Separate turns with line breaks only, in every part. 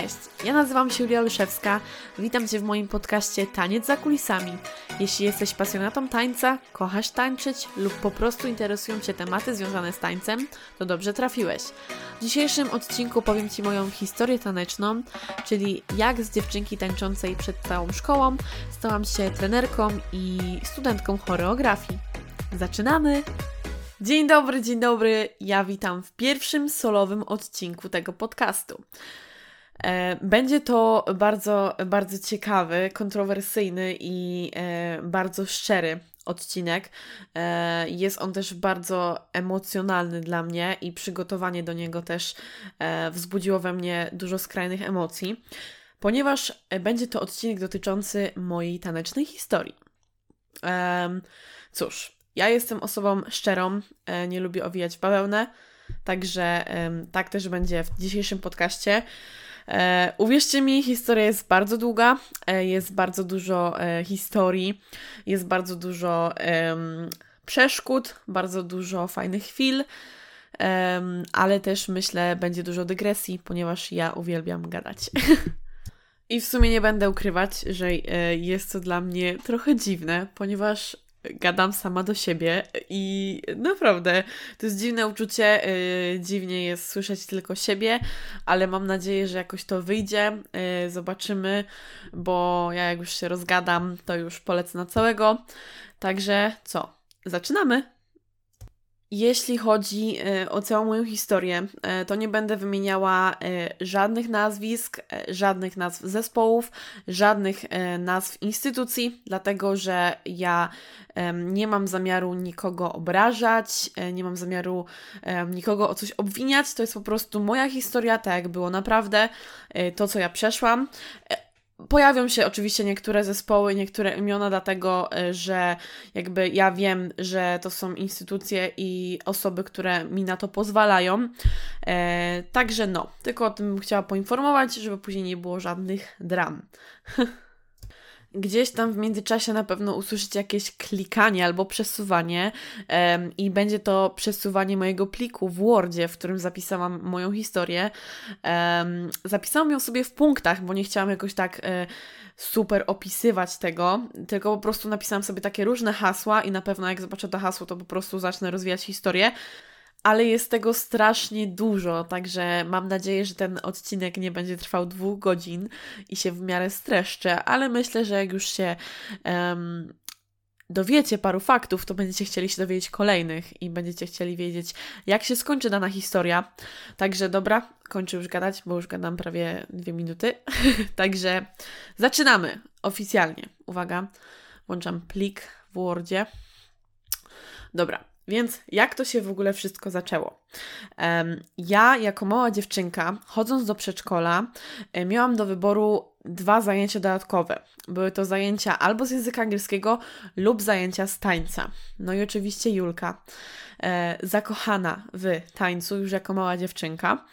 Cześć, ja nazywam się Julia Olszewska. Witam Cię w moim podcaście Taniec za kulisami. Jeśli jesteś pasjonatą tańca, kochasz tańczyć lub po prostu interesują Cię tematy związane z tańcem, to dobrze trafiłeś. W dzisiejszym odcinku powiem Ci moją historię taneczną, czyli jak z dziewczynki tańczącej przed całą szkołą stałam się trenerką i studentką choreografii. Zaczynamy! Dzień dobry, dzień dobry. Ja witam w pierwszym solowym odcinku tego podcastu. E, będzie to bardzo, bardzo ciekawy, kontrowersyjny i e, bardzo szczery odcinek. E, jest on też bardzo emocjonalny dla mnie i przygotowanie do niego też wzbudziło we mnie dużo skrajnych emocji, ponieważ będzie to odcinek dotyczący mojej tanecznej historii. Cóż, ja jestem osobą szczerą, nie lubię owijać bawełnę, także tak też będzie w dzisiejszym podcaście. E, uwierzcie mi, historia jest bardzo długa, e, jest bardzo dużo e, historii, jest bardzo dużo przeszkód, bardzo dużo fajnych chwil, ale też myślę, będzie dużo dygresji, ponieważ ja uwielbiam gadać. I w sumie nie będę ukrywać, że jest to dla mnie trochę dziwne, ponieważ gadam sama do siebie i naprawdę to jest dziwne uczucie, yy, dziwnie jest słyszeć tylko siebie, ale mam nadzieję, że jakoś to wyjdzie, yy, zobaczymy, bo ja jak już się rozgadam, to już polecę na całego. Także co? Zaczynamy! Jeśli chodzi e, o całą moją historię, e, to nie będę wymieniała e, żadnych nazwisk, żadnych nazw zespołów, żadnych nazw instytucji, dlatego że ja nie mam zamiaru nikogo obrażać, nie mam zamiaru nikogo o coś obwiniać. To jest po prostu moja historia, tak jak było naprawdę, to co ja przeszłam. Pojawią się oczywiście niektóre zespoły, niektóre imiona, dlatego e, że jakby ja wiem, że to są instytucje i osoby, które mi na to pozwalają. E, także no, tylko o tym chciała poinformować, żeby później nie było żadnych dram. gdzieś tam w międzyczasie na pewno usłyszycie jakieś klikanie albo przesuwanie um, i będzie to przesuwanie mojego pliku w Wordzie, w którym zapisałam moją historię. Um, zapisałam ją sobie w punktach, bo nie chciałam jakoś tak e, super opisywać tego, tylko po prostu napisałam sobie takie różne hasła i na pewno jak zobaczę to hasło, to po prostu zacznę rozwijać historię ale jest tego strasznie dużo, także mam nadzieję, że ten odcinek nie będzie trwał dwóch godzin i się w miarę streszczę, ale myślę, że jak już się um, dowiecie paru faktów, to będziecie chcieli się dowiedzieć kolejnych i będziecie chcieli wiedzieć, jak się skończy dana historia. Także dobra, kończę już gadać, bo już gadam prawie dwie minuty. także zaczynamy oficjalnie. Uwaga, włączam plik w Wordzie. Dobra, więc jak to się w ogóle wszystko zaczęło? Ja, jako mała dziewczynka, chodząc do przedszkola, miałam do wyboru dwa zajęcia dodatkowe. Były to zajęcia albo z języka angielskiego, lub zajęcia z tańca. No i oczywiście Julka, e, zakochana w tańcu już jako mała dziewczynka,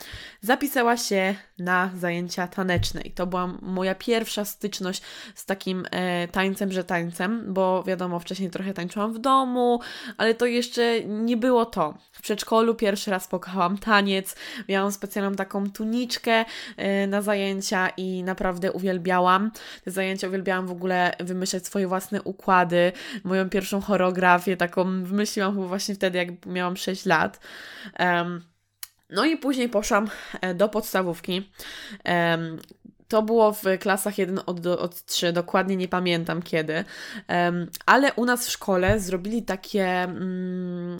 zapisała się na zajęcia taneczne. I to była moja pierwsza styczność z takim e, tańcem, że tańcem, bo wiadomo, wcześniej trochę tańczyłam w domu, ale to jeszcze nie było to. W przedszkolu pierwszy raz pokochałam taniec, miałam specjalną taką tuniczkę e, na zajęcia i naprawdę uwielbiałam te zajęcia, uwielbiałam w ogóle wymyślać swoje własne układy, moją pierwszą choreografię, taką wymyśliłam właśnie wtedy, jak miałam 6 lat. Um, no i później poszłam e, do podstawówki. Um, to było w klasach 1 od, od 3, dokładnie nie pamiętam kiedy, um, ale u nas w szkole zrobili takie, um,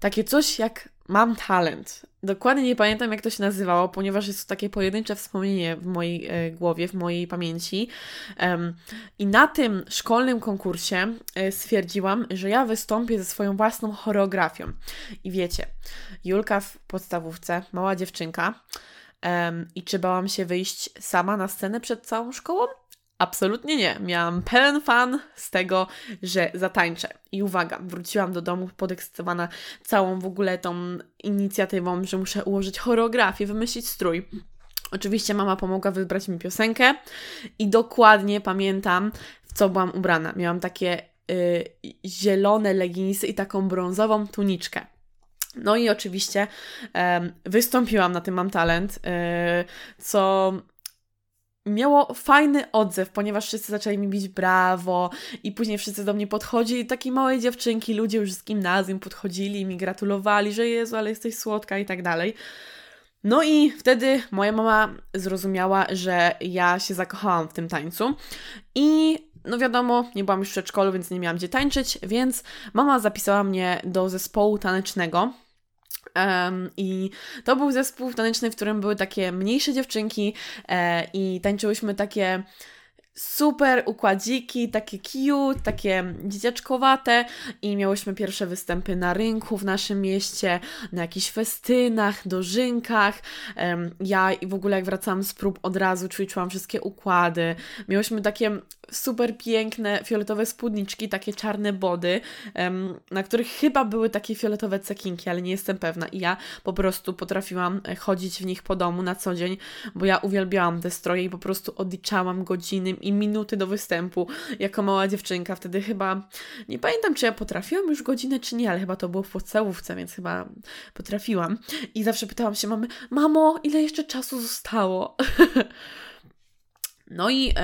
takie coś jak Mam talent. Dokładnie nie pamiętam, jak to się nazywało, ponieważ jest to takie pojedyncze wspomnienie w mojej e, głowie, w mojej pamięci. I na tym szkolnym konkursie e, stwierdziłam, że ja wystąpię ze swoją własną choreografią. I wiecie, Julka w podstawówce, mała dziewczynka, i czy bałam się wyjść sama na scenę przed całą szkołą? Absolutnie nie. Miałam pełen fan z tego, że zatańczę. I uwaga, wróciłam do domu podekscytowana całą w ogóle tą inicjatywą, że muszę ułożyć choreografię, wymyślić strój. Oczywiście mama pomogła wybrać mi piosenkę i dokładnie pamiętam, w co byłam ubrana. Miałam takie y, zielone leginsy i taką brązową tuniczkę. No i oczywiście y, wystąpiłam na tym Mam Talent, y, co miało fajny odzew, ponieważ wszyscy zaczęli mi bić brawo i później wszyscy do mnie podchodzili, takie małe dziewczynki, ludzie już z gimnazjum podchodzili i mi gratulowali, że Jezu, ale jesteś słodka i tak dalej. No i wtedy moja mama zrozumiała, że ja się zakochałam w tym tańcu i no wiadomo, nie byłam już w przedszkolu, więc nie miałam gdzie tańczyć, więc mama zapisała mnie do zespołu tanecznego. Um, I to był zespół taneczny, w którym były takie mniejsze dziewczynki e, i tańczyłyśmy takie super układziki, takie cute, takie dzieciaczkowate i miałyśmy pierwsze występy na rynku w naszym mieście, na jakichś festynach, dożynkach. Ja w ogóle jak wracałam z prób od razu ćwiczyłam wszystkie układy. Miałyśmy takie super piękne fioletowe spódniczki, takie czarne body, na których chyba były takie fioletowe cekinki, ale nie jestem pewna. I ja po prostu potrafiłam e, chodzić w nich po domu na co dzień, bo ja uwielbiałam te stroje i po prostu odliczałam godziny i minuty do występu jako mała dziewczynka. Wtedy chyba, nie pamiętam czy ja potrafiłam już godzinę czy nie, ale chyba to było w podstawówce, więc chyba potrafiłam. I zawsze pytałam się mamy, mamo, ile jeszcze czasu zostało? no i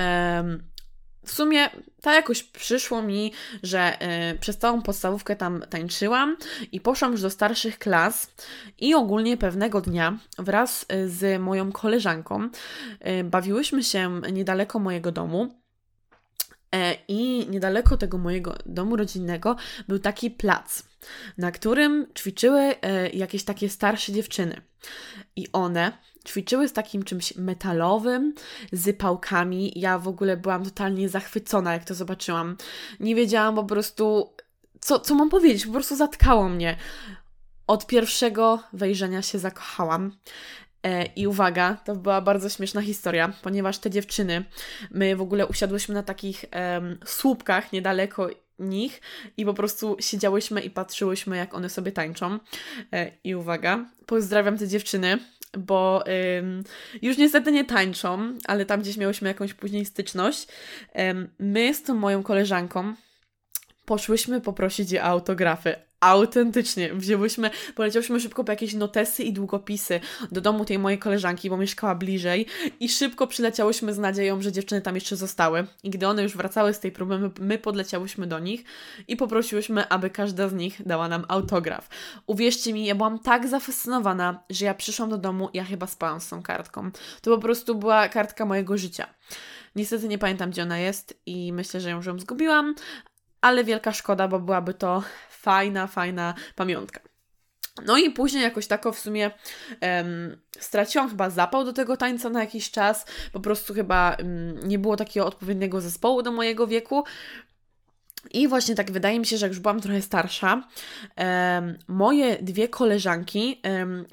w sumie tak jakoś przyszło mi, że y, przez całą podstawówkę tam tańczyłam i poszłam już do starszych klas i ogólnie pewnego dnia wraz y, z moją koleżanką y, bawiłyśmy się niedaleko mojego domu. I niedaleko tego mojego domu rodzinnego był taki plac, na którym ćwiczyły jakieś takie starsze dziewczyny. I one ćwiczyły z takim czymś metalowym, z pałkami. Ja w ogóle byłam totalnie zachwycona, jak to zobaczyłam. Nie wiedziałam po prostu, co, co mam powiedzieć, po prostu zatkało mnie. Od pierwszego wejrzenia się zakochałam. E, I uwaga, to była bardzo śmieszna historia, ponieważ te dziewczyny, my w ogóle usiadłyśmy na takich um, słupkach niedaleko nich i po prostu siedziałyśmy i patrzyłyśmy, jak one sobie tańczą. E, I uwaga, pozdrawiam te dziewczyny bo ym, już niestety nie tańczą, ale tam gdzieś miałyśmy jakąś później styczność. Ym, my z tą moją koleżanką poszłyśmy poprosić je autografy, autentycznie. Wzięłyśmy, poleciałyśmy szybko po jakieś notesy i długopisy do domu tej mojej koleżanki, bo mieszkała bliżej i szybko przyleciałyśmy z nadzieją, że dziewczyny tam jeszcze zostały. I gdy one już wracały z tej próby, my, my podleciałyśmy do nich i poprosiłyśmy, aby każda z nich dała nam autograf. Uwierzcie mi, ja byłam tak zafascynowana, że ja przyszłam do domu, ja chyba spałam z tą kartką. To po prostu była kartka mojego życia. Niestety nie pamiętam, gdzie ona jest i myślę, że ją już ją zgubiłam, ale wielka szkoda, bo byłaby to fajna, fajna pamiątka. No i później jakoś tako w sumie um, straciłam chyba zapał do tego tańca na jakiś czas. Po prostu chyba um, nie było takiego odpowiedniego zespołu do mojego wieku. I właśnie tak wydaje mi się, że jak już byłam trochę starsza, moje dwie koleżanki,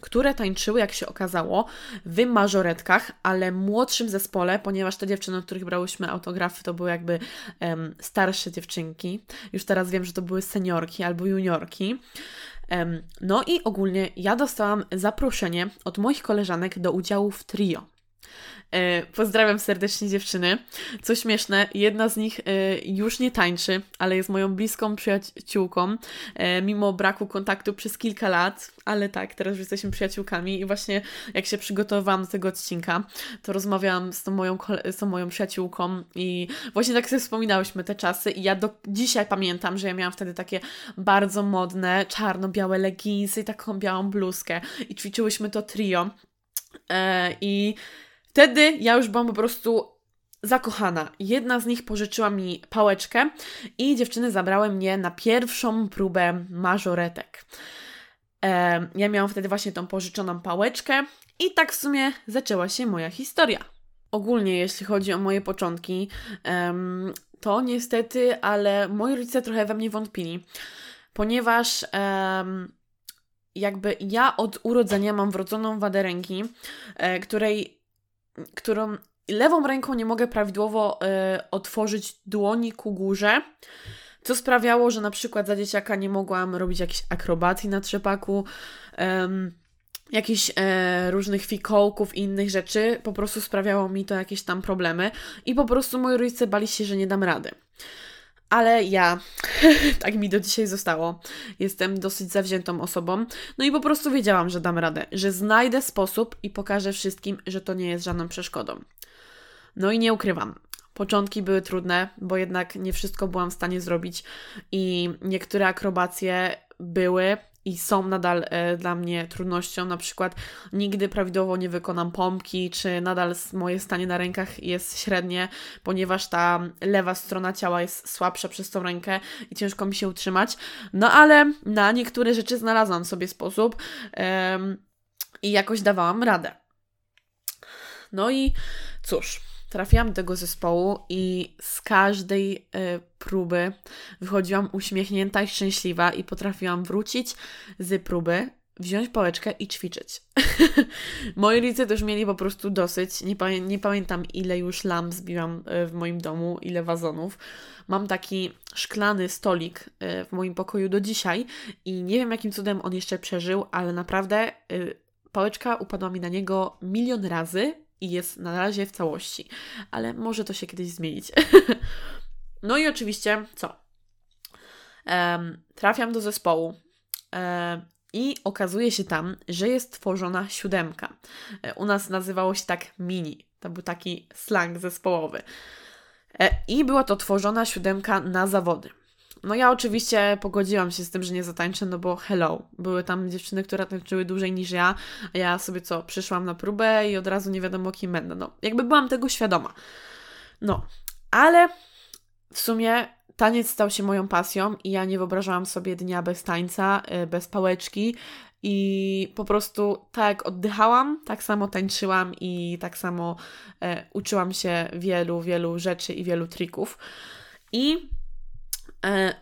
które tańczyły, jak się okazało, w mażoretkach, ale młodszym zespole, ponieważ te dziewczyny, od których brałyśmy autografy, to były jakby starsze dziewczynki. Już teraz wiem, że to były seniorki albo juniorki. no i ogólnie ja dostałam zaproszenie od moich koleżanek do udziału w trio. E, pozdrawiam serdecznie dziewczyny. Co śmieszne, jedna z nich e, już nie tańczy, ale jest moją bliską przyjaciółką, e, mimo braku kontaktu przez kilka lat, ale tak, teraz już jesteśmy przyjaciółkami i właśnie jak się przygotowywałam do tego odcinka, to rozmawiałam z tą moją, z tą moją przyjaciółką i właśnie tak sobie wspominałyśmy te czasy i ja do dzisiaj pamiętam, że ja miałam wtedy takie bardzo modne, czarno-białe leginsy i taką białą bluzkę i ćwiczyłyśmy to trio. I Wtedy ja już byłam po prostu zakochana. Jedna z nich pożyczyła mi pałeczkę i dziewczyny zabrały mnie na pierwszą próbę mażoretek. Ja miałam wtedy właśnie tą pożyczoną pałeczkę i tak w sumie zaczęła się moja historia. Ogólnie, jeśli chodzi o moje początki, to niestety, ale moi rodzice trochę we mnie wątpili, ponieważ jakby ja od urodzenia mam wrodzoną wadę ręki, e, której którą lewą ręką nie mogę prawidłowo y, otworzyć dłoni ku górze, co sprawiało, że na przykład za dzieciaka nie mogłam robić jakichś akrobacji na trzepaku, um, jakichś e, różnych fikołków i innych rzeczy. Po prostu sprawiało mi to jakieś tam problemy i po prostu moi rodzice bali się, że nie dam rady. Ale ja, tak mi do dzisiaj zostało, jestem dosyć zawziętą osobą, no i po prostu wiedziałam, że dam radę, że znajdę sposób i pokażę wszystkim, że to nie jest żadną przeszkodą. No i nie ukrywam, Początki były trudne, bo jednak nie wszystko byłam w stanie zrobić i niektóre akrobacje były i są nadal e, dla mnie trudnością. Na przykład nigdy prawidłowo nie wykonam pompki, czy nadal moje stanie na rękach jest średnie, ponieważ ta lewa strona ciała jest słabsza przez tą rękę i ciężko mi się utrzymać. No ale na niektóre rzeczy znalazłam sobie sposób i jakoś dawałam radę. No i cóż, trafiłam do tego zespołu i z każdej y, próby wychodziłam uśmiechnięta i szczęśliwa i potrafiłam wrócić z próby, wziąć pałeczkę i ćwiczyć. Moi rodzice też mieli po prostu dosyć. Nie, pamię nie pamiętam, ile już lamp zbiłam y, w moim domu, ile wazonów. Mam taki szklany stolik y, w moim pokoju do dzisiaj i nie wiem, jakim cudem on jeszcze przeżył, ale naprawdę pałeczka upadła mi na niego milion razy i jest na razie w całości, ale może to się kiedyś zmienić. no i oczywiście co? Um, trafiam do zespołu um, i okazuje się tam, że jest tworzona siódemka. E, u nas nazywało się tak mini. To był taki slang zespołowy. E, I była to tworzona siódemka na zawody. No ja oczywiście pogodziłam się z tym, że nie zatańczę, no bo hello, były tam dziewczyny, które tańczyły dłużej niż ja, a ja sobie co, przyszłam na próbę i od razu nie wiadomo kim będę. No, jakby byłam tego świadoma. No, ale w sumie taniec stał się moją pasją i ja nie wyobrażałam sobie dnia bez tańca, y, bez pałeczki i po prostu tak oddychałam, tak samo tańczyłam i tak samo e, uczyłam się wielu, wielu rzeczy i wielu trików. I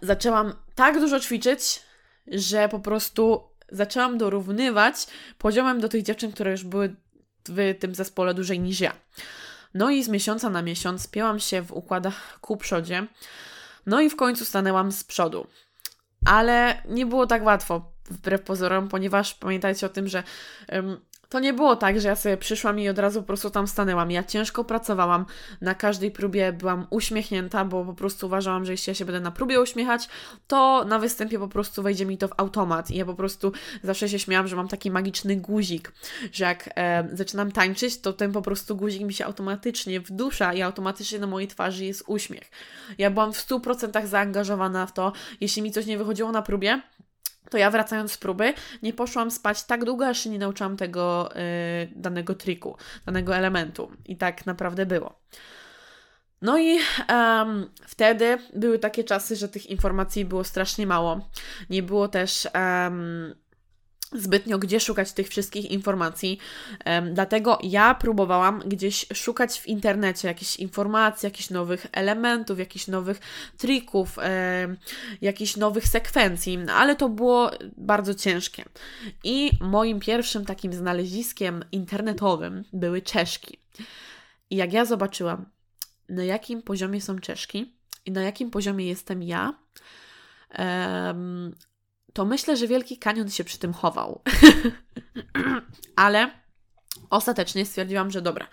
zaczęłam tak dużo ćwiczyć, że po prostu zaczęłam dorównywać poziomem do tych dziewczyn, które już były w tym zespole dłużej niż ja. No i z miesiąca na miesiąc pięłam się w układach ku przodzie. No i w końcu stanęłam z przodu. Ale nie było tak łatwo, wbrew pozorom, ponieważ pamiętajcie o tym, że um, to nie było tak, że ja sobie przyszłam i od razu po prostu tam stanęłam. Ja ciężko pracowałam, na każdej próbie byłam uśmiechnięta, bo po prostu uważałam, że jeśli ja się będę na próbie uśmiechać, to na występie po prostu wejdzie mi to w automat. I ja po prostu zawsze się śmiałam, że mam taki magiczny guzik, że jak e, zaczynam tańczyć, to ten po prostu guzik mi się automatycznie wdusza i automatycznie na mojej twarzy jest uśmiech. Ja byłam w 100% zaangażowana w to. Jeśli mi coś nie wychodziło na próbie, to ja wracając z próby nie poszłam spać tak długo, aż się nie nauczyłam tego yy, danego triku, danego elementu. I tak naprawdę było. No i um, wtedy były takie czasy, że tych informacji było strasznie mało. Nie było też um, zbytnio gdzie szukać tych wszystkich informacji. Dlatego ja próbowałam gdzieś szukać w internecie jakichś informacji, jakichś nowych elementów, jakichś nowych trików, jakichś nowych sekwencji, ale to było bardzo ciężkie. I moim pierwszym takim znaleziskiem internetowym były czeszki. I jak ja zobaczyłam, na jakim poziomie są czeszki i na jakim poziomie jestem ja, to myślę, że Wielki Kanion się przy tym chował. Ale ostatecznie stwierdziłam, że dobra,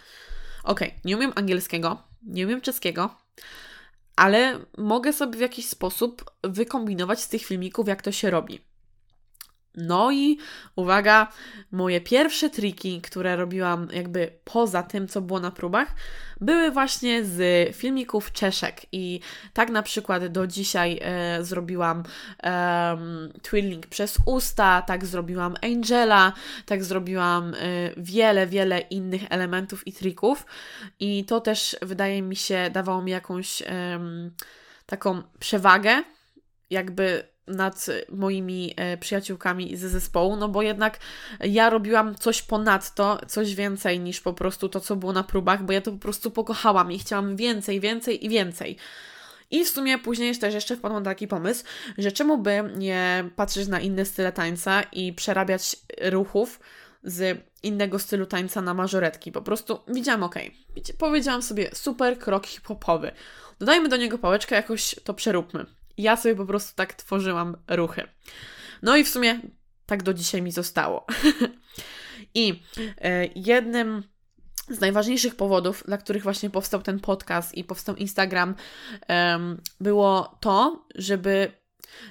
okej, okay, nie umiem angielskiego, nie umiem czeskiego, ale mogę sobie w jakiś sposób wykombinować z tych filmików, jak to się robi. No i uwaga, moje pierwsze triki, które robiłam jakby poza tym, co było na próbach, były właśnie z filmików Czeszek. I tak na przykład do dzisiaj e, zrobiłam e, twirling przez usta, tak zrobiłam Angela, tak zrobiłam e, wiele, wiele innych elementów i trików. I to też wydaje mi się dawało mi jakąś taką przewagę, jakby nad moimi e, przyjaciółkami ze zespołu, no bo jednak ja robiłam coś ponadto, coś więcej niż po prostu to, co było na próbach, bo ja to po prostu pokochałam i chciałam więcej, więcej i więcej. I w sumie później też jeszcze wpadłam na taki pomysł, że czemu by nie patrzeć na inne style tańca i przerabiać ruchów z innego stylu tańca na mażoretki. Po prostu widziałam, ok, powiedziałam sobie, super krok hip-hopowy. Dodajmy do niego pałeczkę, jakoś to przeróbmy. Ja sobie po prostu tak tworzyłam ruchy. No i w sumie tak do dzisiaj mi zostało. I e, jednym z najważniejszych powodów, dla których właśnie powstał ten podcast i powstał Instagram, było to, żeby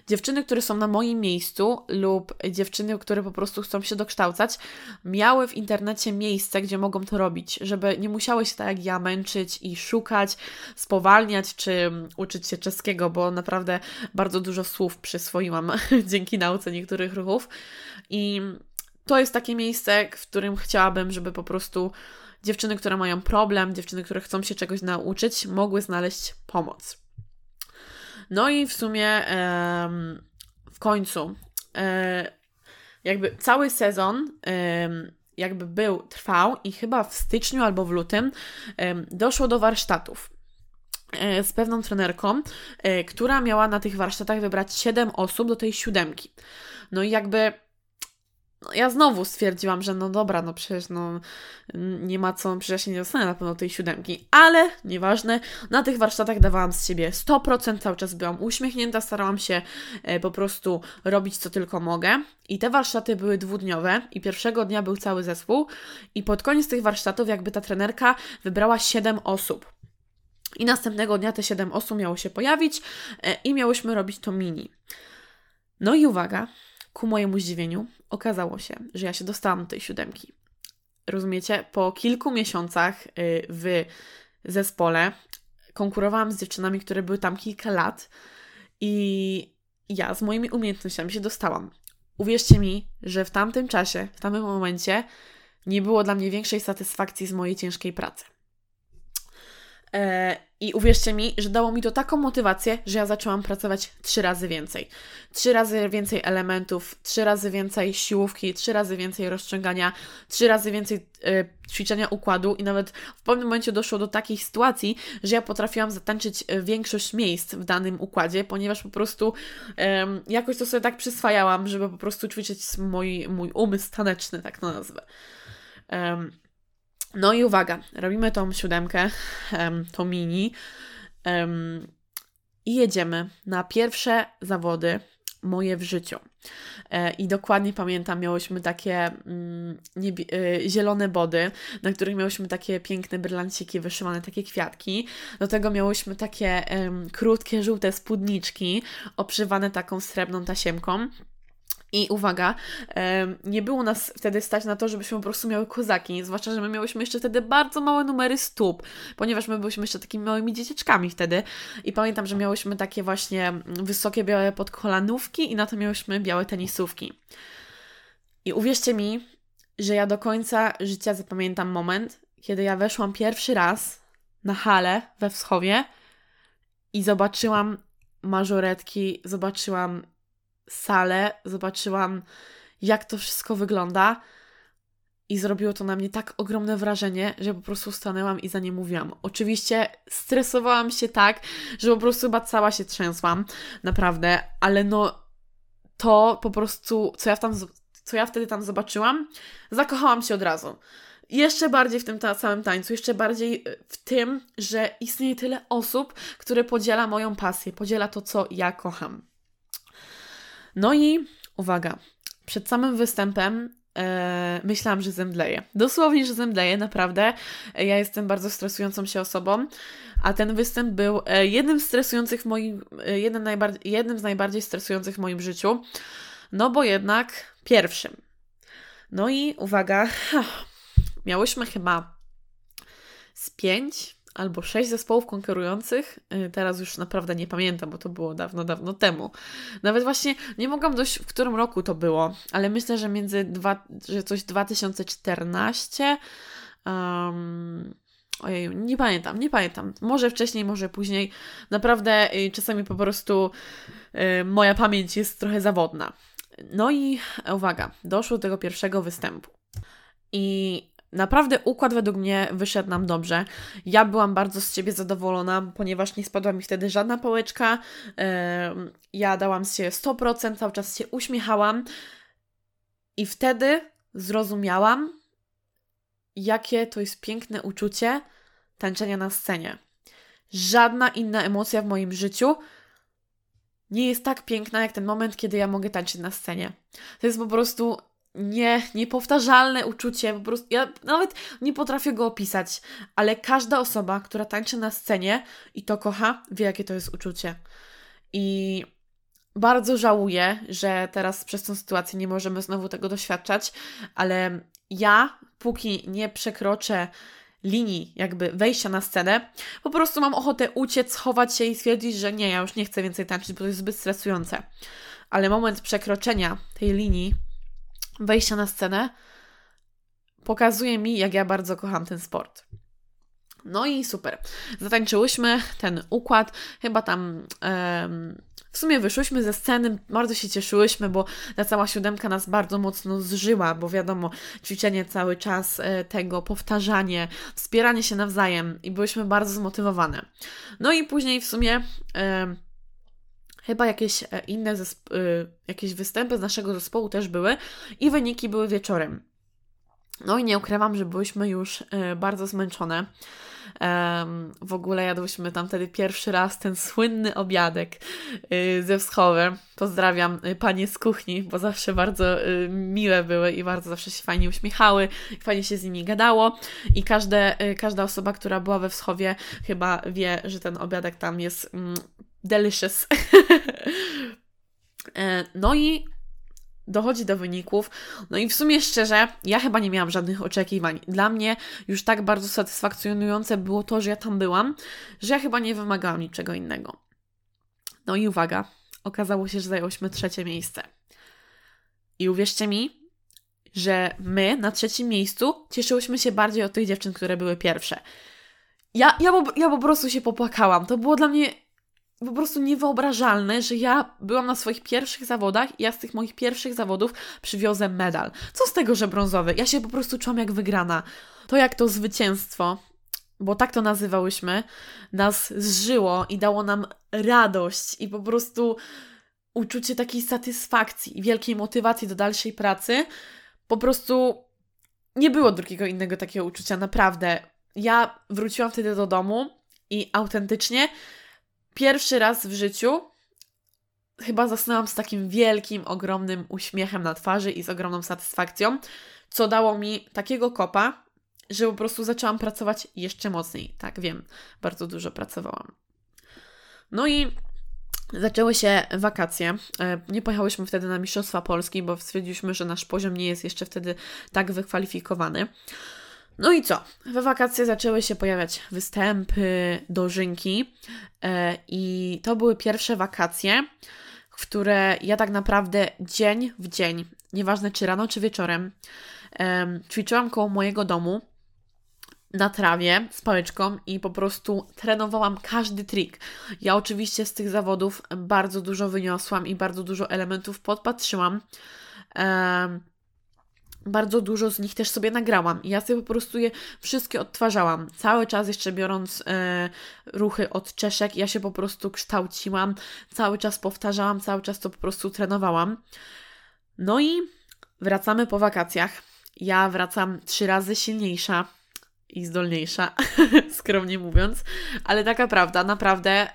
dziewczyny, które są na moim miejscu lub dziewczyny, które po prostu chcą się dokształcać, miały w internecie miejsce, gdzie mogą to robić, żeby nie musiały się tak jak ja męczyć i szukać, spowalniać czy uczyć się czeskiego, bo naprawdę bardzo dużo słów przyswoiłam dzięki nauce niektórych ruchów. I to jest takie miejsce, w którym chciałabym, żeby po prostu dziewczyny, które mają problem, dziewczyny, które chcą się czegoś nauczyć, mogły znaleźć pomoc. No i w sumie w końcu e, jakby cały sezon jakby był, trwał i chyba w styczniu albo w lutym doszło do warsztatów e, z pewną trenerką, e, która miała na tych warsztatach wybrać 7 osób do tej siódemki. No i jakby no ja znowu stwierdziłam, że no dobra, no przecież no nie ma co, przecież nie dostanę na pewno tej siódemki, ale nieważne, na tych warsztatach dawałam z siebie 100%, cały czas byłam uśmiechnięta, starałam się e, po prostu robić co tylko mogę i te warsztaty były dwudniowe i pierwszego dnia był cały zespół i pod koniec tych warsztatów jakby ta trenerka wybrała 7 osób. I następnego dnia te 7 osób miało się pojawić e, i miałyśmy robić to mini. No i uwaga, ku mojemu zdziwieniu, okazało się, że ja się dostałam do tej siódemki. Rozumiecie? Po kilku miesiącach y, w zespole konkurowałam z dziewczynami, które były tam kilka lat i ja z moimi umiejętnościami się dostałam. Uwierzcie mi, że w tamtym czasie, w tamtym momencie nie było dla mnie większej satysfakcji z mojej ciężkiej pracy. E, I uwierzcie mi, że dało mi to taką motywację, że ja zaczęłam pracować trzy razy więcej. Trzy razy więcej elementów, trzy razy więcej siłówki, trzy razy więcej rozciągania, trzy razy więcej y, ćwiczenia układu i nawet w pewnym momencie doszło do takich sytuacji, że ja potrafiłam zatańczyć e, większość miejsc w danym układzie, ponieważ po prostu y, jakoś to sobie tak przyswajałam, żeby po prostu ćwiczyć mój, mój umysł taneczny, tak to nazwę. No i uwaga, robimy tą siódemkę, um, tą mini um, i jedziemy na pierwsze zawody moje w życiu. E, I dokładnie pamiętam, miałyśmy takie mm, e, zielone body, na których miałyśmy takie piękne brylanciki wyszywane, takie kwiatki. Do tego miałyśmy takie krótkie, żółte spódniczki, obszywane taką srebrną tasiemką. I uwaga, nie było nas wtedy stać na to, żebyśmy po prostu miały kozaki, zwłaszcza, że my miałyśmy jeszcze wtedy bardzo małe numery stóp, ponieważ my byliśmy jeszcze takimi małymi dzieciaczkami wtedy. I pamiętam, że miałyśmy takie właśnie wysokie białe podkolanówki i na to miałyśmy białe tenisówki. I uwierzcie mi, że ja do końca życia zapamiętam moment, kiedy ja weszłam pierwszy raz na halę we Wschowie i zobaczyłam mażoretki, zobaczyłam salę, zobaczyłam, jak to wszystko wygląda. I zrobiło to na mnie tak ogromne wrażenie, że po prostu stanęłam i za nie mówiłam. Oczywiście stresowałam się tak, że po prostu chyba cała się trzęsłam, naprawdę, ale no to po prostu, co ja, tam, co ja wtedy tam zobaczyłam, zakochałam się od razu. Jeszcze bardziej w tym ta, samym tańcu, jeszcze bardziej y, w tym, że istnieje tyle osób, które podziela moją pasję, podziela to, co ja kocham. No i uwaga, przed samym występem e, myślałam, że zemdleję. Dosłownie, że zemdleję, naprawdę. Ja jestem bardzo stresującą się osobą, a ten występ był e, jednym, stresujących w moim, e, jednym, najbardziej, jednym z najbardziej stresujących w moim życiu, no bo jednak pierwszym. No i uwaga, miałyśmy chyba z pięć albo sześć zespołów konkurujących. Y, teraz już naprawdę nie pamiętam, bo to było dawno, dawno temu. Nawet właśnie nie mogłam dojść, w którym roku to było, ale myślę, że między dwa, że coś 2014. Um, Ojej, nie pamiętam, nie pamiętam. Może wcześniej, może później. Naprawdę y, czasami po prostu y, moja pamięć jest trochę zawodna. No i uwaga, doszło do tego pierwszego występu. I Naprawdę układ według mnie wyszedł nam dobrze. Ja byłam bardzo z siebie zadowolona, ponieważ nie spadła mi wtedy żadna pałeczka. Ja dałam się 100%, cały czas się uśmiechałam. I wtedy zrozumiałam, jakie to jest piękne uczucie tańczenia na scenie. Żadna inna emocja w moim życiu nie jest tak piękna jak ten moment, kiedy ja mogę tańczyć na scenie. To jest po prostu nie, niepowtarzalne uczucie, po prostu ja nawet nie potrafię go opisać, ale każda osoba, która tańczy na scenie i to kocha, wie jakie to jest uczucie. I bardzo żałuję, że teraz przez tą sytuację nie możemy znowu tego doświadczać, ale ja, póki nie przekroczę linii jakby wejścia na scenę, po prostu mam ochotę uciec, schować się i stwierdzić, że nie, ja już nie chcę więcej tańczyć, bo to jest zbyt stresujące. Ale moment przekroczenia tej linii wejścia na scenę pokazuje mi, jak ja bardzo kocham ten sport. No i super. Zatańczyłyśmy ten układ, chyba tam. W sumie wyszłyśmy ze sceny, bardzo się cieszyłyśmy, bo ta cała siódemka nas bardzo mocno zżyła, bo wiadomo, ćwiczenie cały czas e, tego, powtarzanie, wspieranie się nawzajem i byłyśmy bardzo zmotywowane. No i później w sumie chyba jakieś e, inne e, jakieś występy z naszego zespołu też były i wyniki były wieczorem. No i nie ukrywam, że byłyśmy już e, bardzo zmęczone. W ogóle jadłyśmy tam wtedy pierwszy raz ten słynny obiadek ze wschowy. Pozdrawiam panie z kuchni, bo zawsze bardzo miłe były i bardzo zawsze się fajnie uśmiechały, fajnie się z nimi gadało. I każde, każda osoba, która była we wschowie, chyba wie, że ten obiadek tam jest mm, delicious. E, no i dochodzi do wyników. No i w sumie szczerze, ja chyba nie miałam żadnych oczekiwań. Dla mnie już tak bardzo satysfakcjonujące było to, że ja tam byłam, że ja chyba nie wymagałam niczego innego. No i uwaga, okazało się, że zajęłyśmy trzecie miejsce. I uwierzcie mi, że my na trzecim miejscu cieszyłyśmy się bardziej od tych dziewczyn, które były pierwsze. Ja, ja, ja po prostu się popłakałam. To było dla mnie po prostu niewyobrażalne, że ja byłam na swoich pierwszych zawodach i ja z tych moich pierwszych zawodów przywiozę medal. Co z tego, że brązowy? Ja się po prostu czułam jak wygrana. To jak to zwycięstwo, bo tak to nazywałyśmy, nas zżyło i dało nam radość i po prostu uczucie takiej satysfakcji i wielkiej motywacji do dalszej pracy. Po prostu nie było drugiego innego takiego uczucia, naprawdę. Ja wróciłam wtedy do domu i autentycznie pierwszy raz w życiu chyba zasnęłam z takim wielkim, ogromnym uśmiechem na twarzy i z ogromną satysfakcją, co dało mi takiego kopa, że po prostu zaczęłam pracować jeszcze mocniej. Tak, wiem, bardzo dużo pracowałam. No i zaczęły się wakacje. E, nie pojechałyśmy wtedy na Mistrzostwa Polski, bo stwierdziliśmy, że nasz poziom nie jest jeszcze wtedy tak wykwalifikowany. No i co? We wakacje zaczęły się pojawiać występy, dożynki e, i to były pierwsze wakacje, w które ja tak naprawdę dzień w dzień, nieważne czy rano, czy wieczorem, e, ćwiczyłam koło mojego domu na trawie z pałeczką i po prostu trenowałam każdy trik. Ja oczywiście z tych zawodów bardzo dużo wyniosłam i bardzo dużo elementów podpatrzyłam. E, bardzo dużo z nich też sobie nagrałam i ja sobie po prostu je wszystkie odtwarzałam. Cały czas jeszcze biorąc e, ruchy od czeszek, ja się po prostu kształciłam, cały czas powtarzałam, cały czas to po prostu trenowałam. No i wracamy po wakacjach. Ja wracam trzy razy silniejsza, i zdolniejsza, skromnie mówiąc, ale taka prawda, naprawdę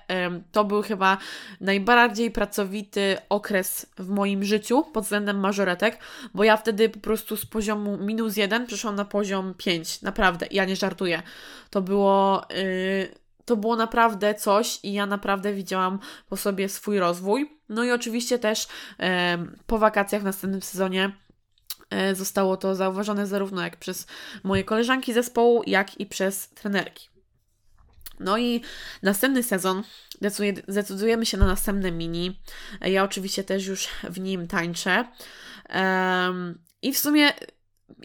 to był chyba najbardziej pracowity okres w moim życiu pod względem mażoretek, bo ja wtedy po prostu z poziomu minus jeden przeszłam na poziom 5, naprawdę, ja nie żartuję. To było... Yy, to było naprawdę coś i ja naprawdę widziałam po sobie swój rozwój. No i oczywiście też po wakacjach w następnym sezonie zostało to zauważone zarówno jak przez moje koleżanki zespołu, jak i przez trenerki. No i następny sezon zdecydujemy się na następne mini. E, ja oczywiście też już w nim tańczę. I w sumie